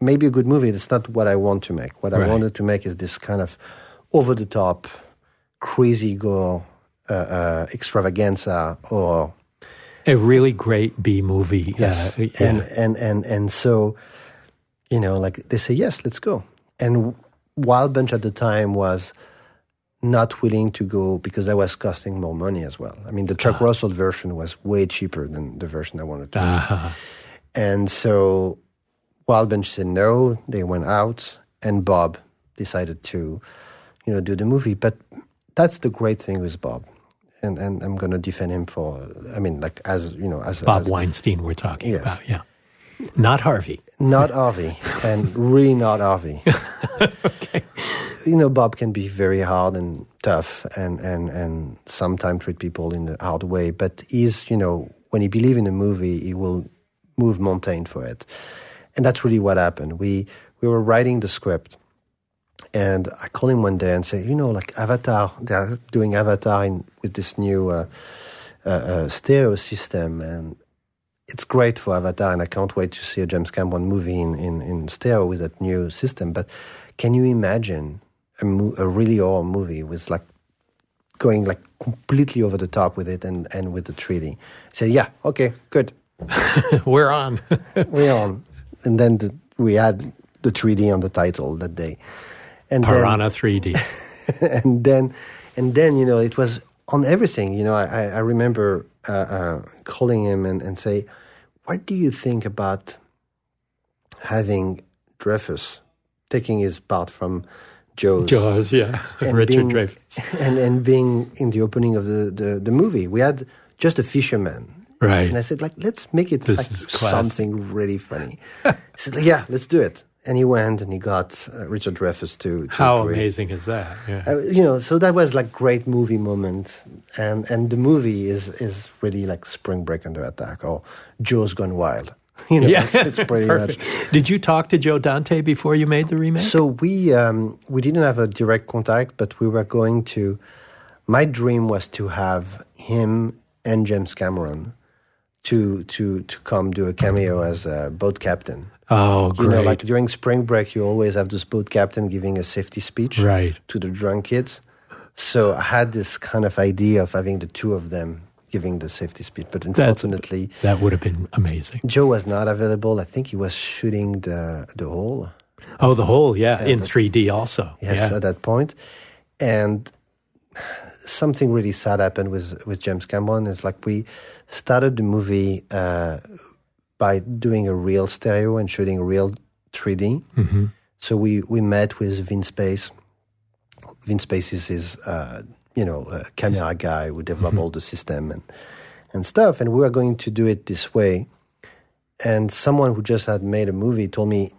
maybe a good movie. It's not what I want to make. What I wanted to make is this kind of over the top, crazy gore uh, uh, extravaganza or A really great B movie. Yes, Uh, and and and and so, you know, like they say, yes, let's go. And Wild Bunch at the time was not willing to go because that was costing more money as well. I mean, the Chuck Russell version was way cheaper than the version I wanted to. do. Uh-huh. And so, Wild Bunch said no. They went out, and Bob decided to, you know, do the movie. But that's the great thing with Bob. And, and I'm going to defend him for, I mean, like, as, you know, as Bob as, Weinstein, we're talking Yes. about. Yeah. Not Harvey. Not Harvey, and really not Harvey. You know, Bob can be very hard and tough, and and and sometimes treat people in a hard way. But he's, you know, when he believes in a movie, he will move mountain for it, and that's really what happened. We we were writing the script, and I called him one day and said, you know, like Avatar, they're doing Avatar in, with this new uh, uh, uh, stereo system, and it's great for Avatar, and I can't wait to see a James Cameron movie in, in, in stereo with that new system. But can you imagine a, mo- a really old movie with like going like completely over the top with it and, and with the 3D? I said, yeah, okay, good, we're on. we're on. And then the, we had the 3D on the title that day. And then- Piranha 3D. and then and then you know it was on everything you know I- I remember uh, uh, calling him and, and say what do you think about having Dreyfuss taking his part from joe's Jaws, yeah. and Richard being- Dreyfuss. and, and being in the opening of the, the, the movie we had just a fisherman Right. and i said like let's make it This like something really funny he said yeah let's do it and he went and he got uh, richard Dreyfuss to, to How create- amazing is that? Yeah. uh, you know so that was like great movie moment and and the movie is is really like spring break under attack or Jaws gone wild you know yeah, it's, it's pretty much. Did you talk to Joe Dante before you made the remake? so we um we didn't have a direct contact but we were going to my dream was to have him and james cameron to to to come do a cameo as a boat captain oh, you great. know like during spring break you always have this boat captain giving a safety speech right. to the drunk kids. So I had this kind of idea of having the two of them giving the safety speech, but That's- unfortunately, That would have been amazing. Joe was not available. I think he was shooting the the hole. Oh, the Hole, yeah, in but- 3D also. Yes, yeah. at that point, and something really sad happened with with James Cameron. Is like we started the movie uh, by doing a real stereo and shooting real 3D. Mhm. So we we met with Vince Pace. Vince Pace is his uh, you know a camera guy who developed all the system and and stuff. And we were going to do it this way. And someone who just had made a movie told me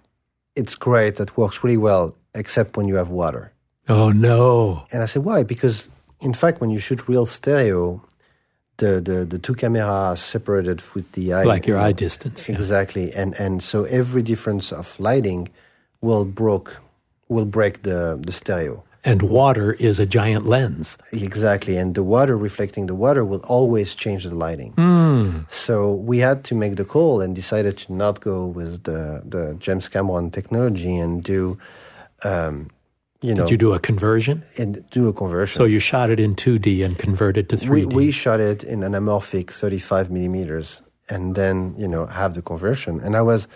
it's great. That works really well, except when you have water. Oh, no. And I said, why? Because in fact, when you shoot real stereo, the the, the two cameras are separated with the eye, Like your eye distance. yeah. Exactly, and and so every difference of lighting will broke will break the the stereo. And water is a giant lens. Exactly, and the water reflecting the water will always change the lighting. Hmm. So we had to make the call and decided to not go with the the James Cameron technology and do, um, you know, Did you do a conversion? and do a conversion. So you shot it in 2D and converted to 3D. we, we shot it in anamorphic 35 millimeters and then you know have the conversion and i was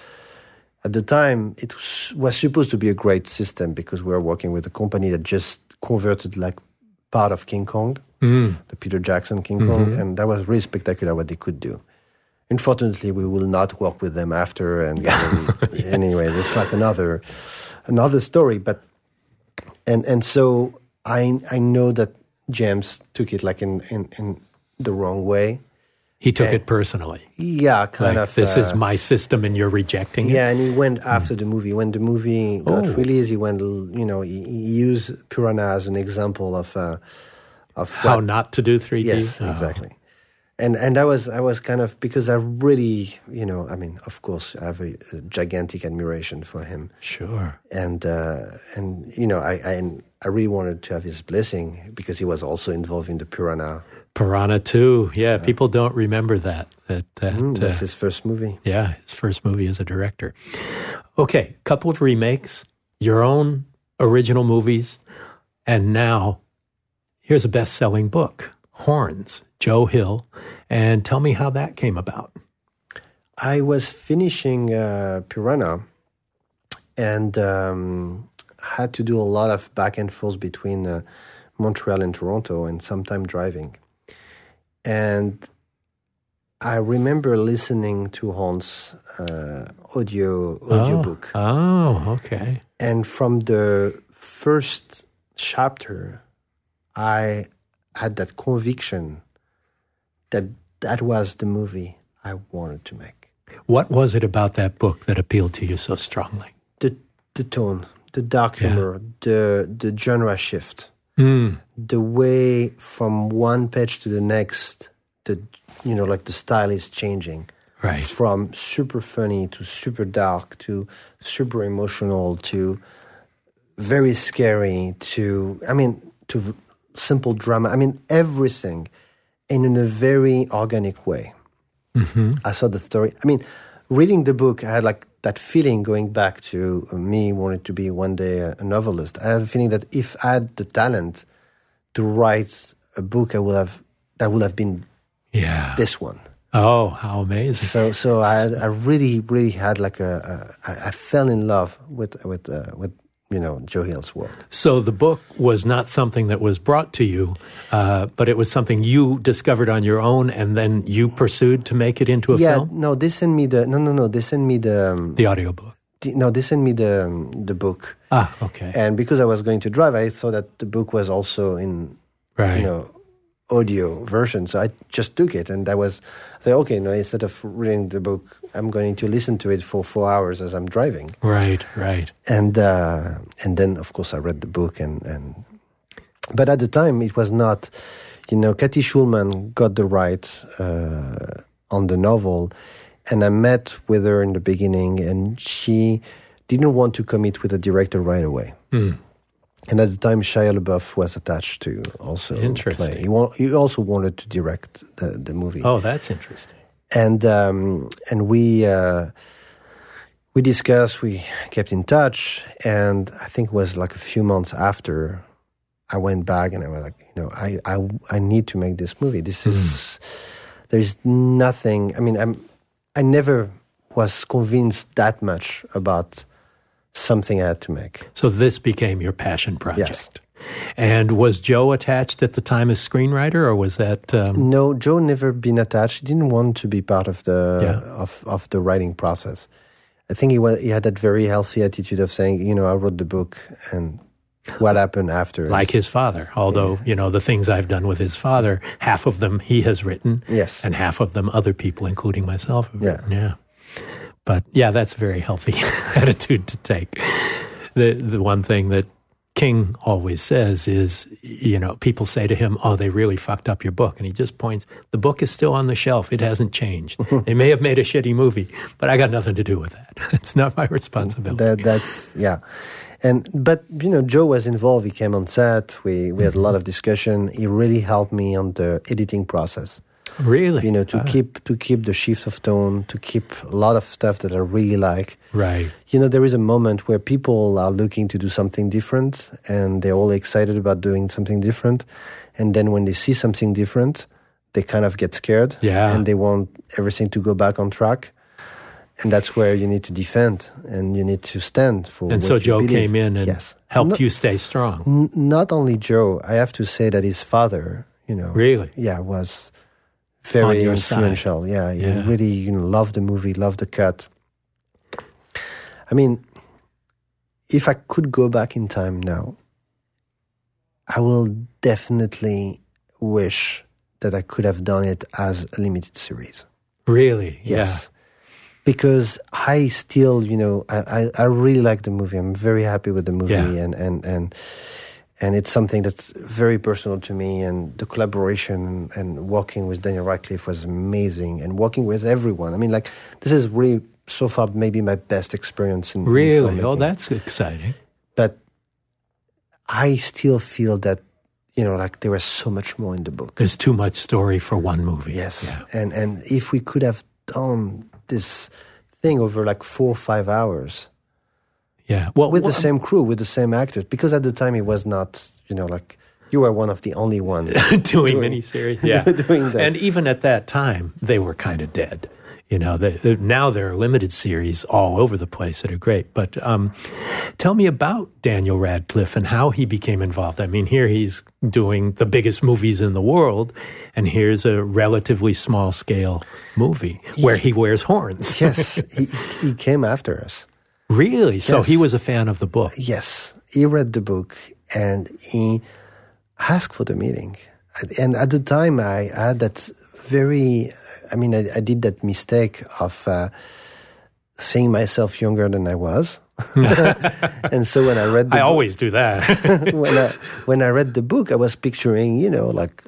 at the time it was, supposed to be a great system because we were working with a company that just converted like part of king kong Mm. the peter jackson king kong and that was really spectacular what they could do unfortunately we will not work with them after and um, anyway it's like another another story but and and so i i know that james took it like in in, in the wrong way He took Yeah. it personally. yeah kind Like, of this is uh, my system and you're rejecting it. yeah and he went after the movie when the movie got Oh. released he went you know he, he used piranha as an example of uh of How what- not to do 3D? Yes, Oh. exactly. And and I was I was kind of because I really you know I mean of course I have a, a gigantic admiration for him Sure. and uh, and you know I, I I really wanted to have his blessing because he was also involved in the Piranha. Piranha too. Yeah, people don't remember that. That, that Mm, uh, that's his first movie. yeah, his first movie as a director. Okay, couple of remakes, your own original movies, and now here's a best selling book Horns, Joe Hill And tell me how that came about. I was finishing uh, Piranha and um, had to do a lot of back and forth between uh, Montreal and Toronto and sometime driving. And I remember listening to Horns' uh, audio audiobook. Oh, oh, okay. And from the first chapter, I had that conviction that that was the movie I wanted to make. What was it about that book that appealed to you so strongly? The the tone, the dark Yeah. humor, the the genre shift, Mm, the way from one page to the next, the you know like the style is changing right. from super funny to super dark to super emotional to very scary to I mean to v- simple drama. I mean everything, and in a very organic way. I saw the story. I mean, reading the book, I had like that feeling going back to me wanting to be one day a, novelist. I had a feeling that if I had the talent to write a book, I would have that would have been Yeah. this one. Oh, how amazing. So, so I, I really, really had like a, a I, I fell in love with with uh, with you know Joe Hill's work. So the book was not something that was brought to you, uh, but it was something you discovered on your own, and then you pursued to make it into a yeah, film. no, they sent me the no, no, no, they sent me the, um, The audiobook. the no, they sent me the um, the book, Ah, okay. and because I was going to drive, I saw that the book was also in right. you know audio version, so I just took it, and I was I said, okay, no, instead of reading the book, I'm going to listen to it for four hours as I'm driving. right. Right. and uh, and then of course I read the book and and but at the time it was not you know Cathy Schulman got the right uh, on the novel and I met with her in the beginning and she didn't want to commit with a director right away and at the time Shia LaBeouf was attached to also Interesting. play he, wa- he also wanted to direct the, the movie Oh, that's interesting. and um, and we uh, we discussed, we kept in touch, and I think it was like a few months after I went back and I was like, you know, I I, I need to make this movie. This is there's nothing. I mean, I'm I never was convinced that much about something I had to make. So this became your passion project. Yes. And was Joe attached at the time as screenwriter, or was that? Um, No, Joe never been attached. He didn't want to be part of the Yeah. of, of the writing process. I think he was he had that very healthy attitude of saying, you know, I wrote the book and what happened after. like his father, although you know the things I've done with his father, half of them he has written, Yes. and half of them other people, including myself, have Yeah. written. Yeah, but yeah, that's a very healthy attitude to take. The the one thing that King always says is, you know, people say to him, "Oh, they really fucked up your book," and he just points, "The book is still on the shelf. It hasn't changed. they may have made a shitty movie, but I got nothing to do with that. It's not my responsibility." that that's yeah. And but you know, Joe was involved. He came on set. We we had a lot of discussion. He really helped me on the editing process. Really, You know, to ah. keep to keep the shift of tone, to keep a lot of stuff that I really like. right, You know, there is a moment where people are looking to do something different and they're all excited about doing something different. And then when they see something different, they kind of get scared. Yeah. And they want everything to go back on track. And that's where you need to defend and you need to stand for and so Joe believe. came in and yes. helped Not- you stay strong. N- not only Joe, I have to say that his father, you know, Really? yeah, was very your side. influential. Yeah, he Yeah. really you know loved the movie, loved the cut. I mean, if I could go back in time now, I will definitely wish that I could have done it as a limited series. Really? Yes. Because I still, you know, I, I, I really like the movie. I'm very happy with the movie Yeah. and, and, and and it's something that's very personal to me and the collaboration and, working with Daniel Radcliffe was amazing and working with everyone. I mean like this is really so far maybe my best experience in Yeah. in Really? Oh, that's exciting. but I still feel that you know like there was so much more in the book. There's too much story for one movie. Yes. Yeah. And and if we could have done this thing over like four or five hours Yeah. Well, with the wha- same crew, with the same actors, because at the time it was not, you know, like You were one of the only ones doing, Doing- miniseries. Yeah, doing that. and even at that time, they were kind of dead. You know, they- now there are limited series all over the place that are great. But um, tell me about Daniel Radcliffe and how he became involved. I mean, here he's doing the biggest movies in the world, and here's a relatively small scale movie where he wears horns. yes, he, he came after us. Really? So he was a fan of the book. Yes, he read the book and he asked for the meeting. And at the time, I had that very, I mean, I, I did that mistake of uh, seeing myself younger than I was. and so when I read the I book, always do that. when I when I read the book, I was picturing, you know, like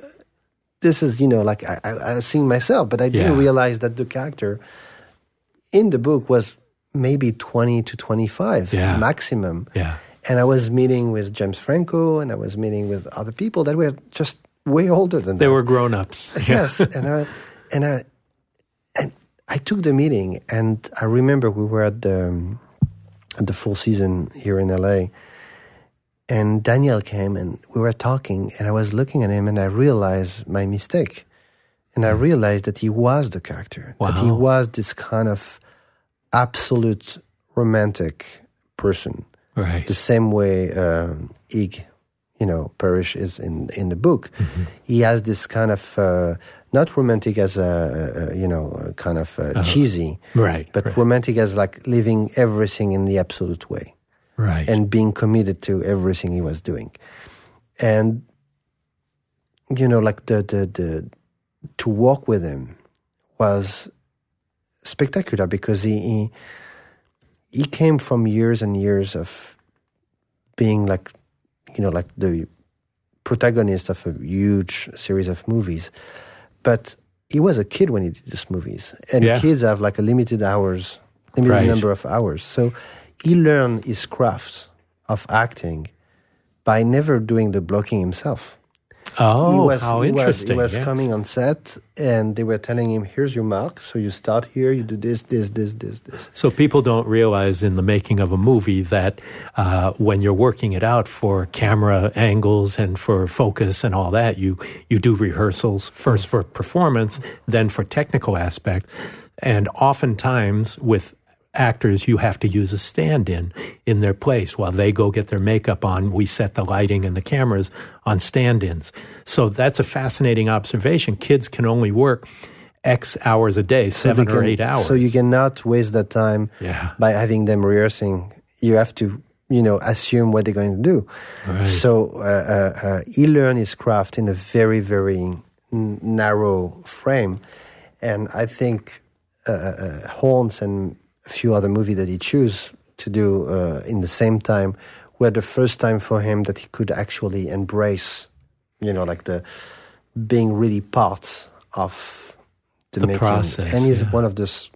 this is, you know, like I, I, I seeing myself, but I didn't Yeah. realize that the character in the book was maybe twenty to twenty five Yeah. maximum. yeah. And I was meeting with James Franco, and I was meeting with other people that were just way older than them. They that. were grown ups. yes, and I and I and I took the meeting, and I remember we were at the um, at the Four Seasons here in LA, and Daniel came, and we were talking, and I was looking at him, and I realized my mistake, and I realized that he was the character, that he was this kind of absolute romantic person Right. the same way um, Ig, you know, Perrish is in in the book. Mm-hmm. He has this kind of uh, not romantic as a, a you know kind of uh, cheesy, Right. but right. romantic as like living everything in the absolute way right. and being committed to everything he was doing, and you know, like the the the to walk with him was spectacular because he, he he came from years and years of being like you know like the protagonist of a huge series of movies but he was a kid when he did these movies and Yeah. kids have like a limited hours limited Right. number of hours so he learned his craft of acting by never doing the blocking himself oh, he was, how he was, interesting. he was yeah. coming on set and they were telling him here's your mark so you start here you do this this this this this So people don't realize in the making of a movie that uh, when you're working it out for camera angles and for focus and all that, you you do rehearsals first for performance, then for technical aspect, and oftentimes with actors you have to use a stand-in in their place while they go get their makeup on we set the lighting and the cameras on stand-ins so that's a fascinating observation kids can only work x hours a day So seven they or eight hours So you cannot waste that time Yeah. by having them rehearsing. You have to, you know, assume what they're going to do. Right. So uh, uh, uh, he learned his craft in a very, very n- narrow frame, and I think uh, uh, Horns and few other movies that he chose to do uh, in the same time were the first time for him that he could actually embrace, you know, like the being really part of the, The making. process, And he's yeah. one of the,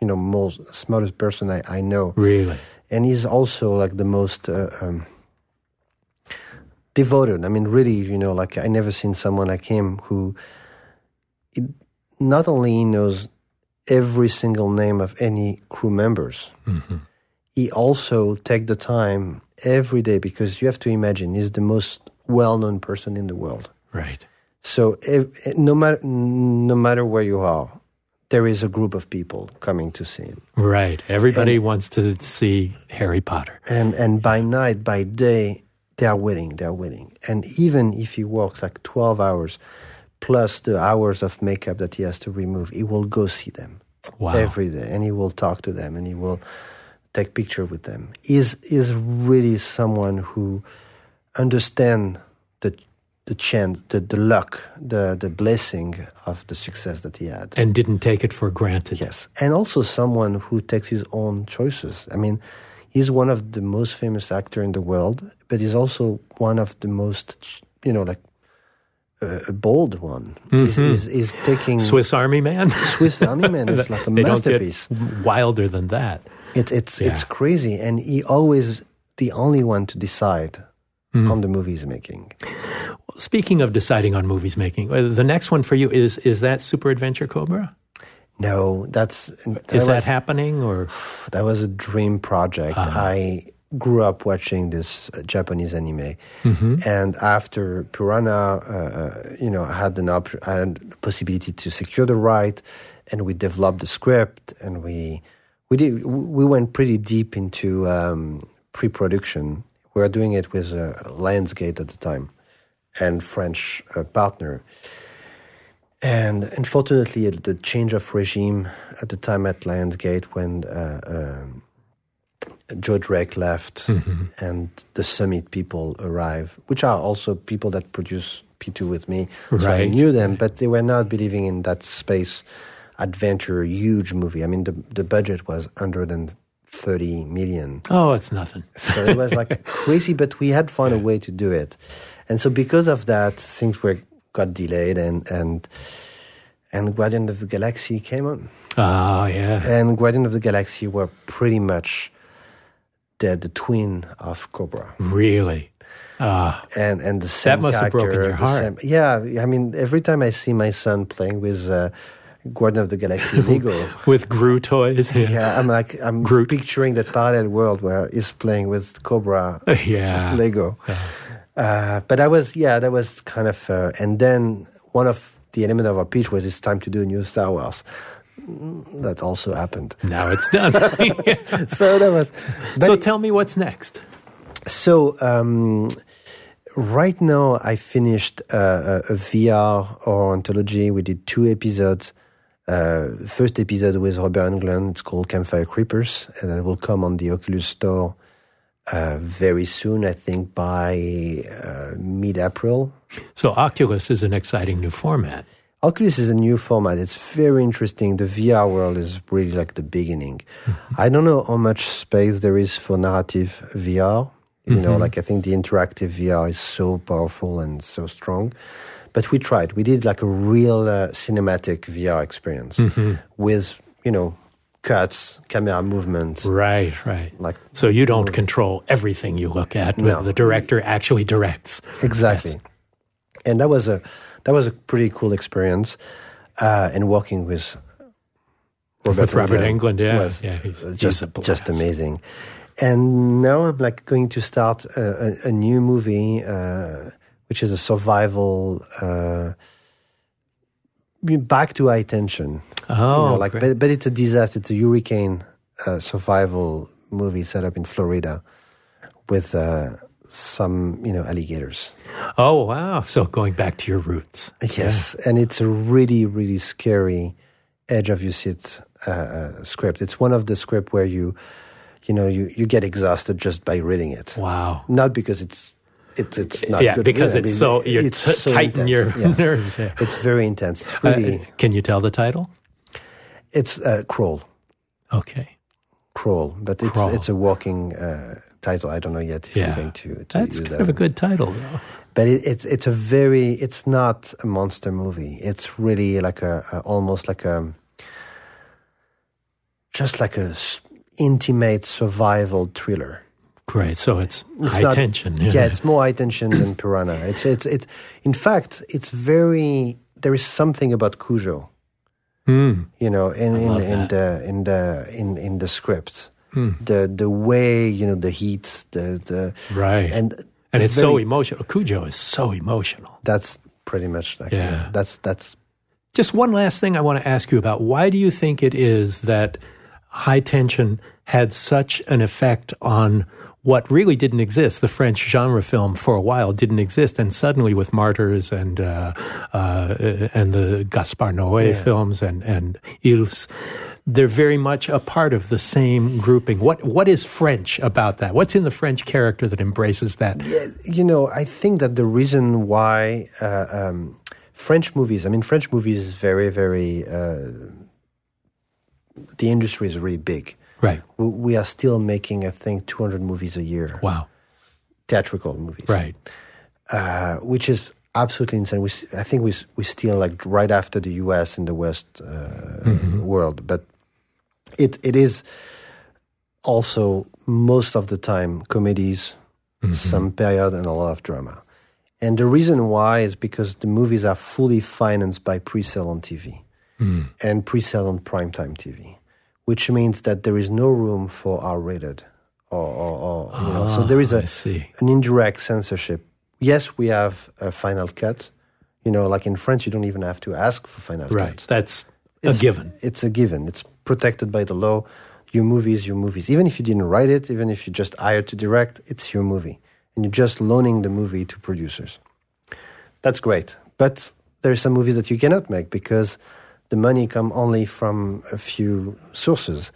you know, most smartest person I, I know Really? and he's also like the most uh, um, devoted. I mean, really, you know, like I never seen someone like him who it, not only knows every single name of any crew members, mm-hmm. he also take the time every day because you have to imagine he's the most well-known person in the world. Right. So if, no matter no matter where you are, there is a group of people coming to see him. Right. Everybody wants to see Harry Potter. and and by night by day they are waiting they are waiting and even if he works like 12 hours plus the hours of makeup that he has to remove he will go see them Wow. every day and he will talk to them and he will take picture with them is is really someone who understand the the chance the, the luck the the blessing of the success that he had and didn't take it for granted. Yes, and also someone who takes his own choices. I mean, he's one of the most famous actor in the world, but he's also one of the most, you know, like a bold one. is he's, he's taking Swiss Army Man? Swiss Army Man is like a They masterpiece. wilder than that. It, it's it's Yeah. crazy, and he always the only one to decide Mm-hmm. on the movies making. Speaking of deciding on movies making, uh, the next one for you is is that Space Adventure Cobra? No, that's Is that that happening or that was a dream project. Uh-huh. I grew up watching this uh, Japanese anime, and after Piranha, uh, uh, you know, I had an op- I had the possibility to secure the right, and we developed the script, and we we did we went pretty deep into um, pre-production. We were doing it with uh, Lionsgate at the time, and French uh, partner. And unfortunately, the change of regime at the time at Lionsgate when uh, um, Joe Drake left mm-hmm. and the Summit people arrive, which are also people that produce P2 with me. So I knew them, but they were not believing in that space adventure, huge movie. I mean, the, the budget was 130 million. Oh, it's nothing. So it was like crazy, but we had found a way to do it. And so because of that, things were got delayed and and and Guardian of the Galaxy came on. Oh, yeah. And Guardian of the Galaxy were pretty much the, the twin of Cobra. Really. Ah, And and the same that must have broken your heart. same- yeah, I mean, every time I see my son playing with uh, Guardian of the Galaxy Lego, with Groot toys. Yeah. yeah, I'm like I'm Groot. picturing that parallel world where he's playing with Cobra Yeah. Lego. Uh, but I was, yeah, that was kind of, uh, and then one of the element of our pitch was it's time to do a new Star Wars. That also happened. Now it's done. So that was. So tell me what's next. so um, right now, I finished uh, a, a VR or anthology. We did two episodes. Uh, first episode with Robert Englund. It's called Campfire Creepers, and it will come on the Oculus Store uh, very soon. I think by uh, mid-April. So Oculus is an exciting new format. Oculus is a new format. It's very interesting. The VR world is really like the beginning. Mm-hmm. I don't know how much space there is for narrative VR. You know, mm-hmm. like I think the interactive VR is so powerful and so strong. But we tried. We did like a real uh, cinematic VR experience mm-hmm. with, you know, cuts, camera movements. Right, right. Like So you don't control everything you look at. No. The director actually directs. Exactly. And that was a that was a pretty cool experience. Uh, and working with Robert, With Robert Englund yeah. was Yeah, he's- he's just just amazing. And now I'm like going to start a, a, a new movie, uh, which is a survival. Uh, back to high tension. Oh, You know, like, great. but, but it's a disaster. It's a hurricane uh, survival movie set up in Florida with uh, some, you know, alligators. oh, wow. So going back to your roots. Yes, and it's a really, really scary edge of your seat uh, uh, script. It's one of the script where you, you know, you, you get exhausted just by reading it. Wow. Not because it's it's it's not yeah, good. because I it's mean, so you're it's t- so tighten your. Yeah. nerves. Yeah. It's very intense. It's Uh, can you tell the title? it's uh, crawl, Okay. crawl, but it's Crawl. it's a walking uh, title. I don't know yet if Yeah. going to, to That's kind that. of a good title, though. but it, it's it's a very it's not a monster movie. It's really like a, a almost like a just like a intimate survival thriller. Great. So it's, It's high not- tension. Yeah, it's more high tension than Piranha. It's it's it's in fact it's very there is something about Cujo, Mm. you know, in in, in the in the in in the script. Hmm. The the way you know the heat, the the Right. and and it's so very- emotional. Cujo is so emotional. that's pretty much like Yeah. yeah, that's that's Just one last thing I want to ask you about. Why do you think it is that high tension had such an effect on what really didn't exist? The French genre film for a while didn't exist, and suddenly with Martyrs and uh, uh, and the Gaspar Noé films and and Ils, they're very much a part of the same grouping. What what is French about that? What's in the French character that embraces that? you know, I think that the reason why uh, um, French movies, I mean, French movies is very, very, uh, the industry is really big. Right. We, we are still making, I think, 200 movies a year, Wow. theatrical movies, Right. Uh, which is absolutely insane. We, I think we, we still like right after the US and the West uh, world, but it it is also most of the time comedies, some period, and a lot of drama. And the reason why is because the movies are fully financed by pre-sale on TV and pre-sale on primetime TV, which means that there is no room for R-rated or, or, or you know. So there is Ah, a an indirect censorship. Yes, we have a final cut. You know, like in France, you don't even have to ask for final Right. cut. Right, that's a given. It's a given. It's protected by the law. Your movie is your movies. Even if you didn't write it, even if you just hired to direct, it's your movie. And you're just loaning the movie to producers. That's great. But there are some movies that you cannot make because the money come only from a few sources.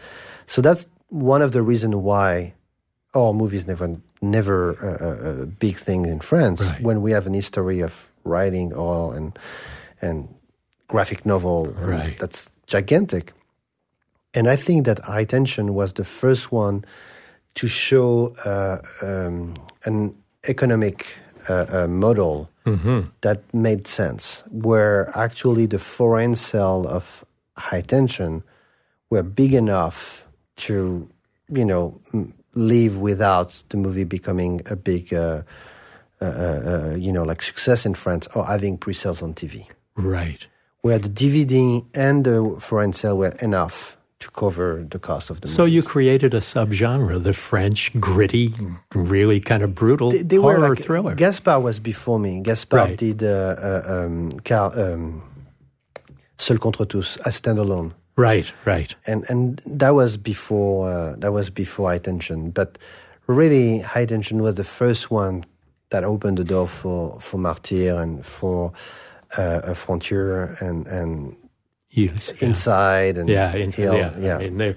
So that's one of the reasons why our movies never never a, a, a big thing in France Right. when we have an history of writing or and and graphic novel Right. that's gigantic. And I think that High Tension was the first one to show uh, um, an economic uh, uh, model that made sense, where actually the foreign sale of High Tension were big enough to, you know, live without the movie becoming a big, uh, uh, uh, uh, you know, like success in France or having pre-sales on TV Right. where the DVD and the foreign sale were enough to cover the cost of the So you created a subgenre, the French gritty, really kind of brutal they, they horror like thriller. Gaspar was before me. Gaspar Right. did uh, uh, um, Car, um, Seul contre tous, a standalone, right, right. and and that was before uh, that was before High Tension. But really, High Tension was the first one that opened the door for for Martyr and for uh, a Frontier and and You, yeah. Inside and Yeah, in, yeah. yeah. I mean, they,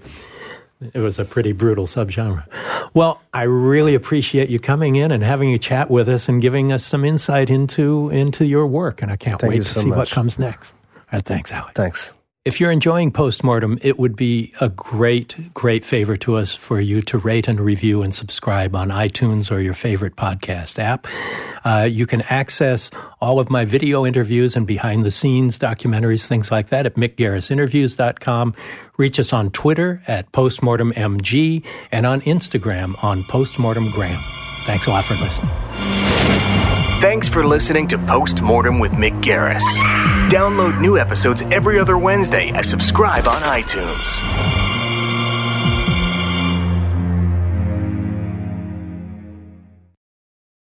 it was a pretty brutal subgenre. Well, I really appreciate you coming in and having a chat with us and giving us some insight into into your work, and I can't Thank wait to so see what comes next. All right, thanks, Alex. Thanks. If you're enjoying Postmortem, it would be a great, great favor to us for you to rate and review and subscribe on iTunes or your favorite podcast app. Uh, you can access all of my video interviews and behind the scenes documentaries, things like that at mickgarrisinterviews.com. Reach us on Twitter at postmortemmg and on Instagram on postmortemgram. Thanks a lot for listening. Thanks for listening to Postmortem with Mick Garris. Download new episodes every other Wednesday and subscribe on iTunes.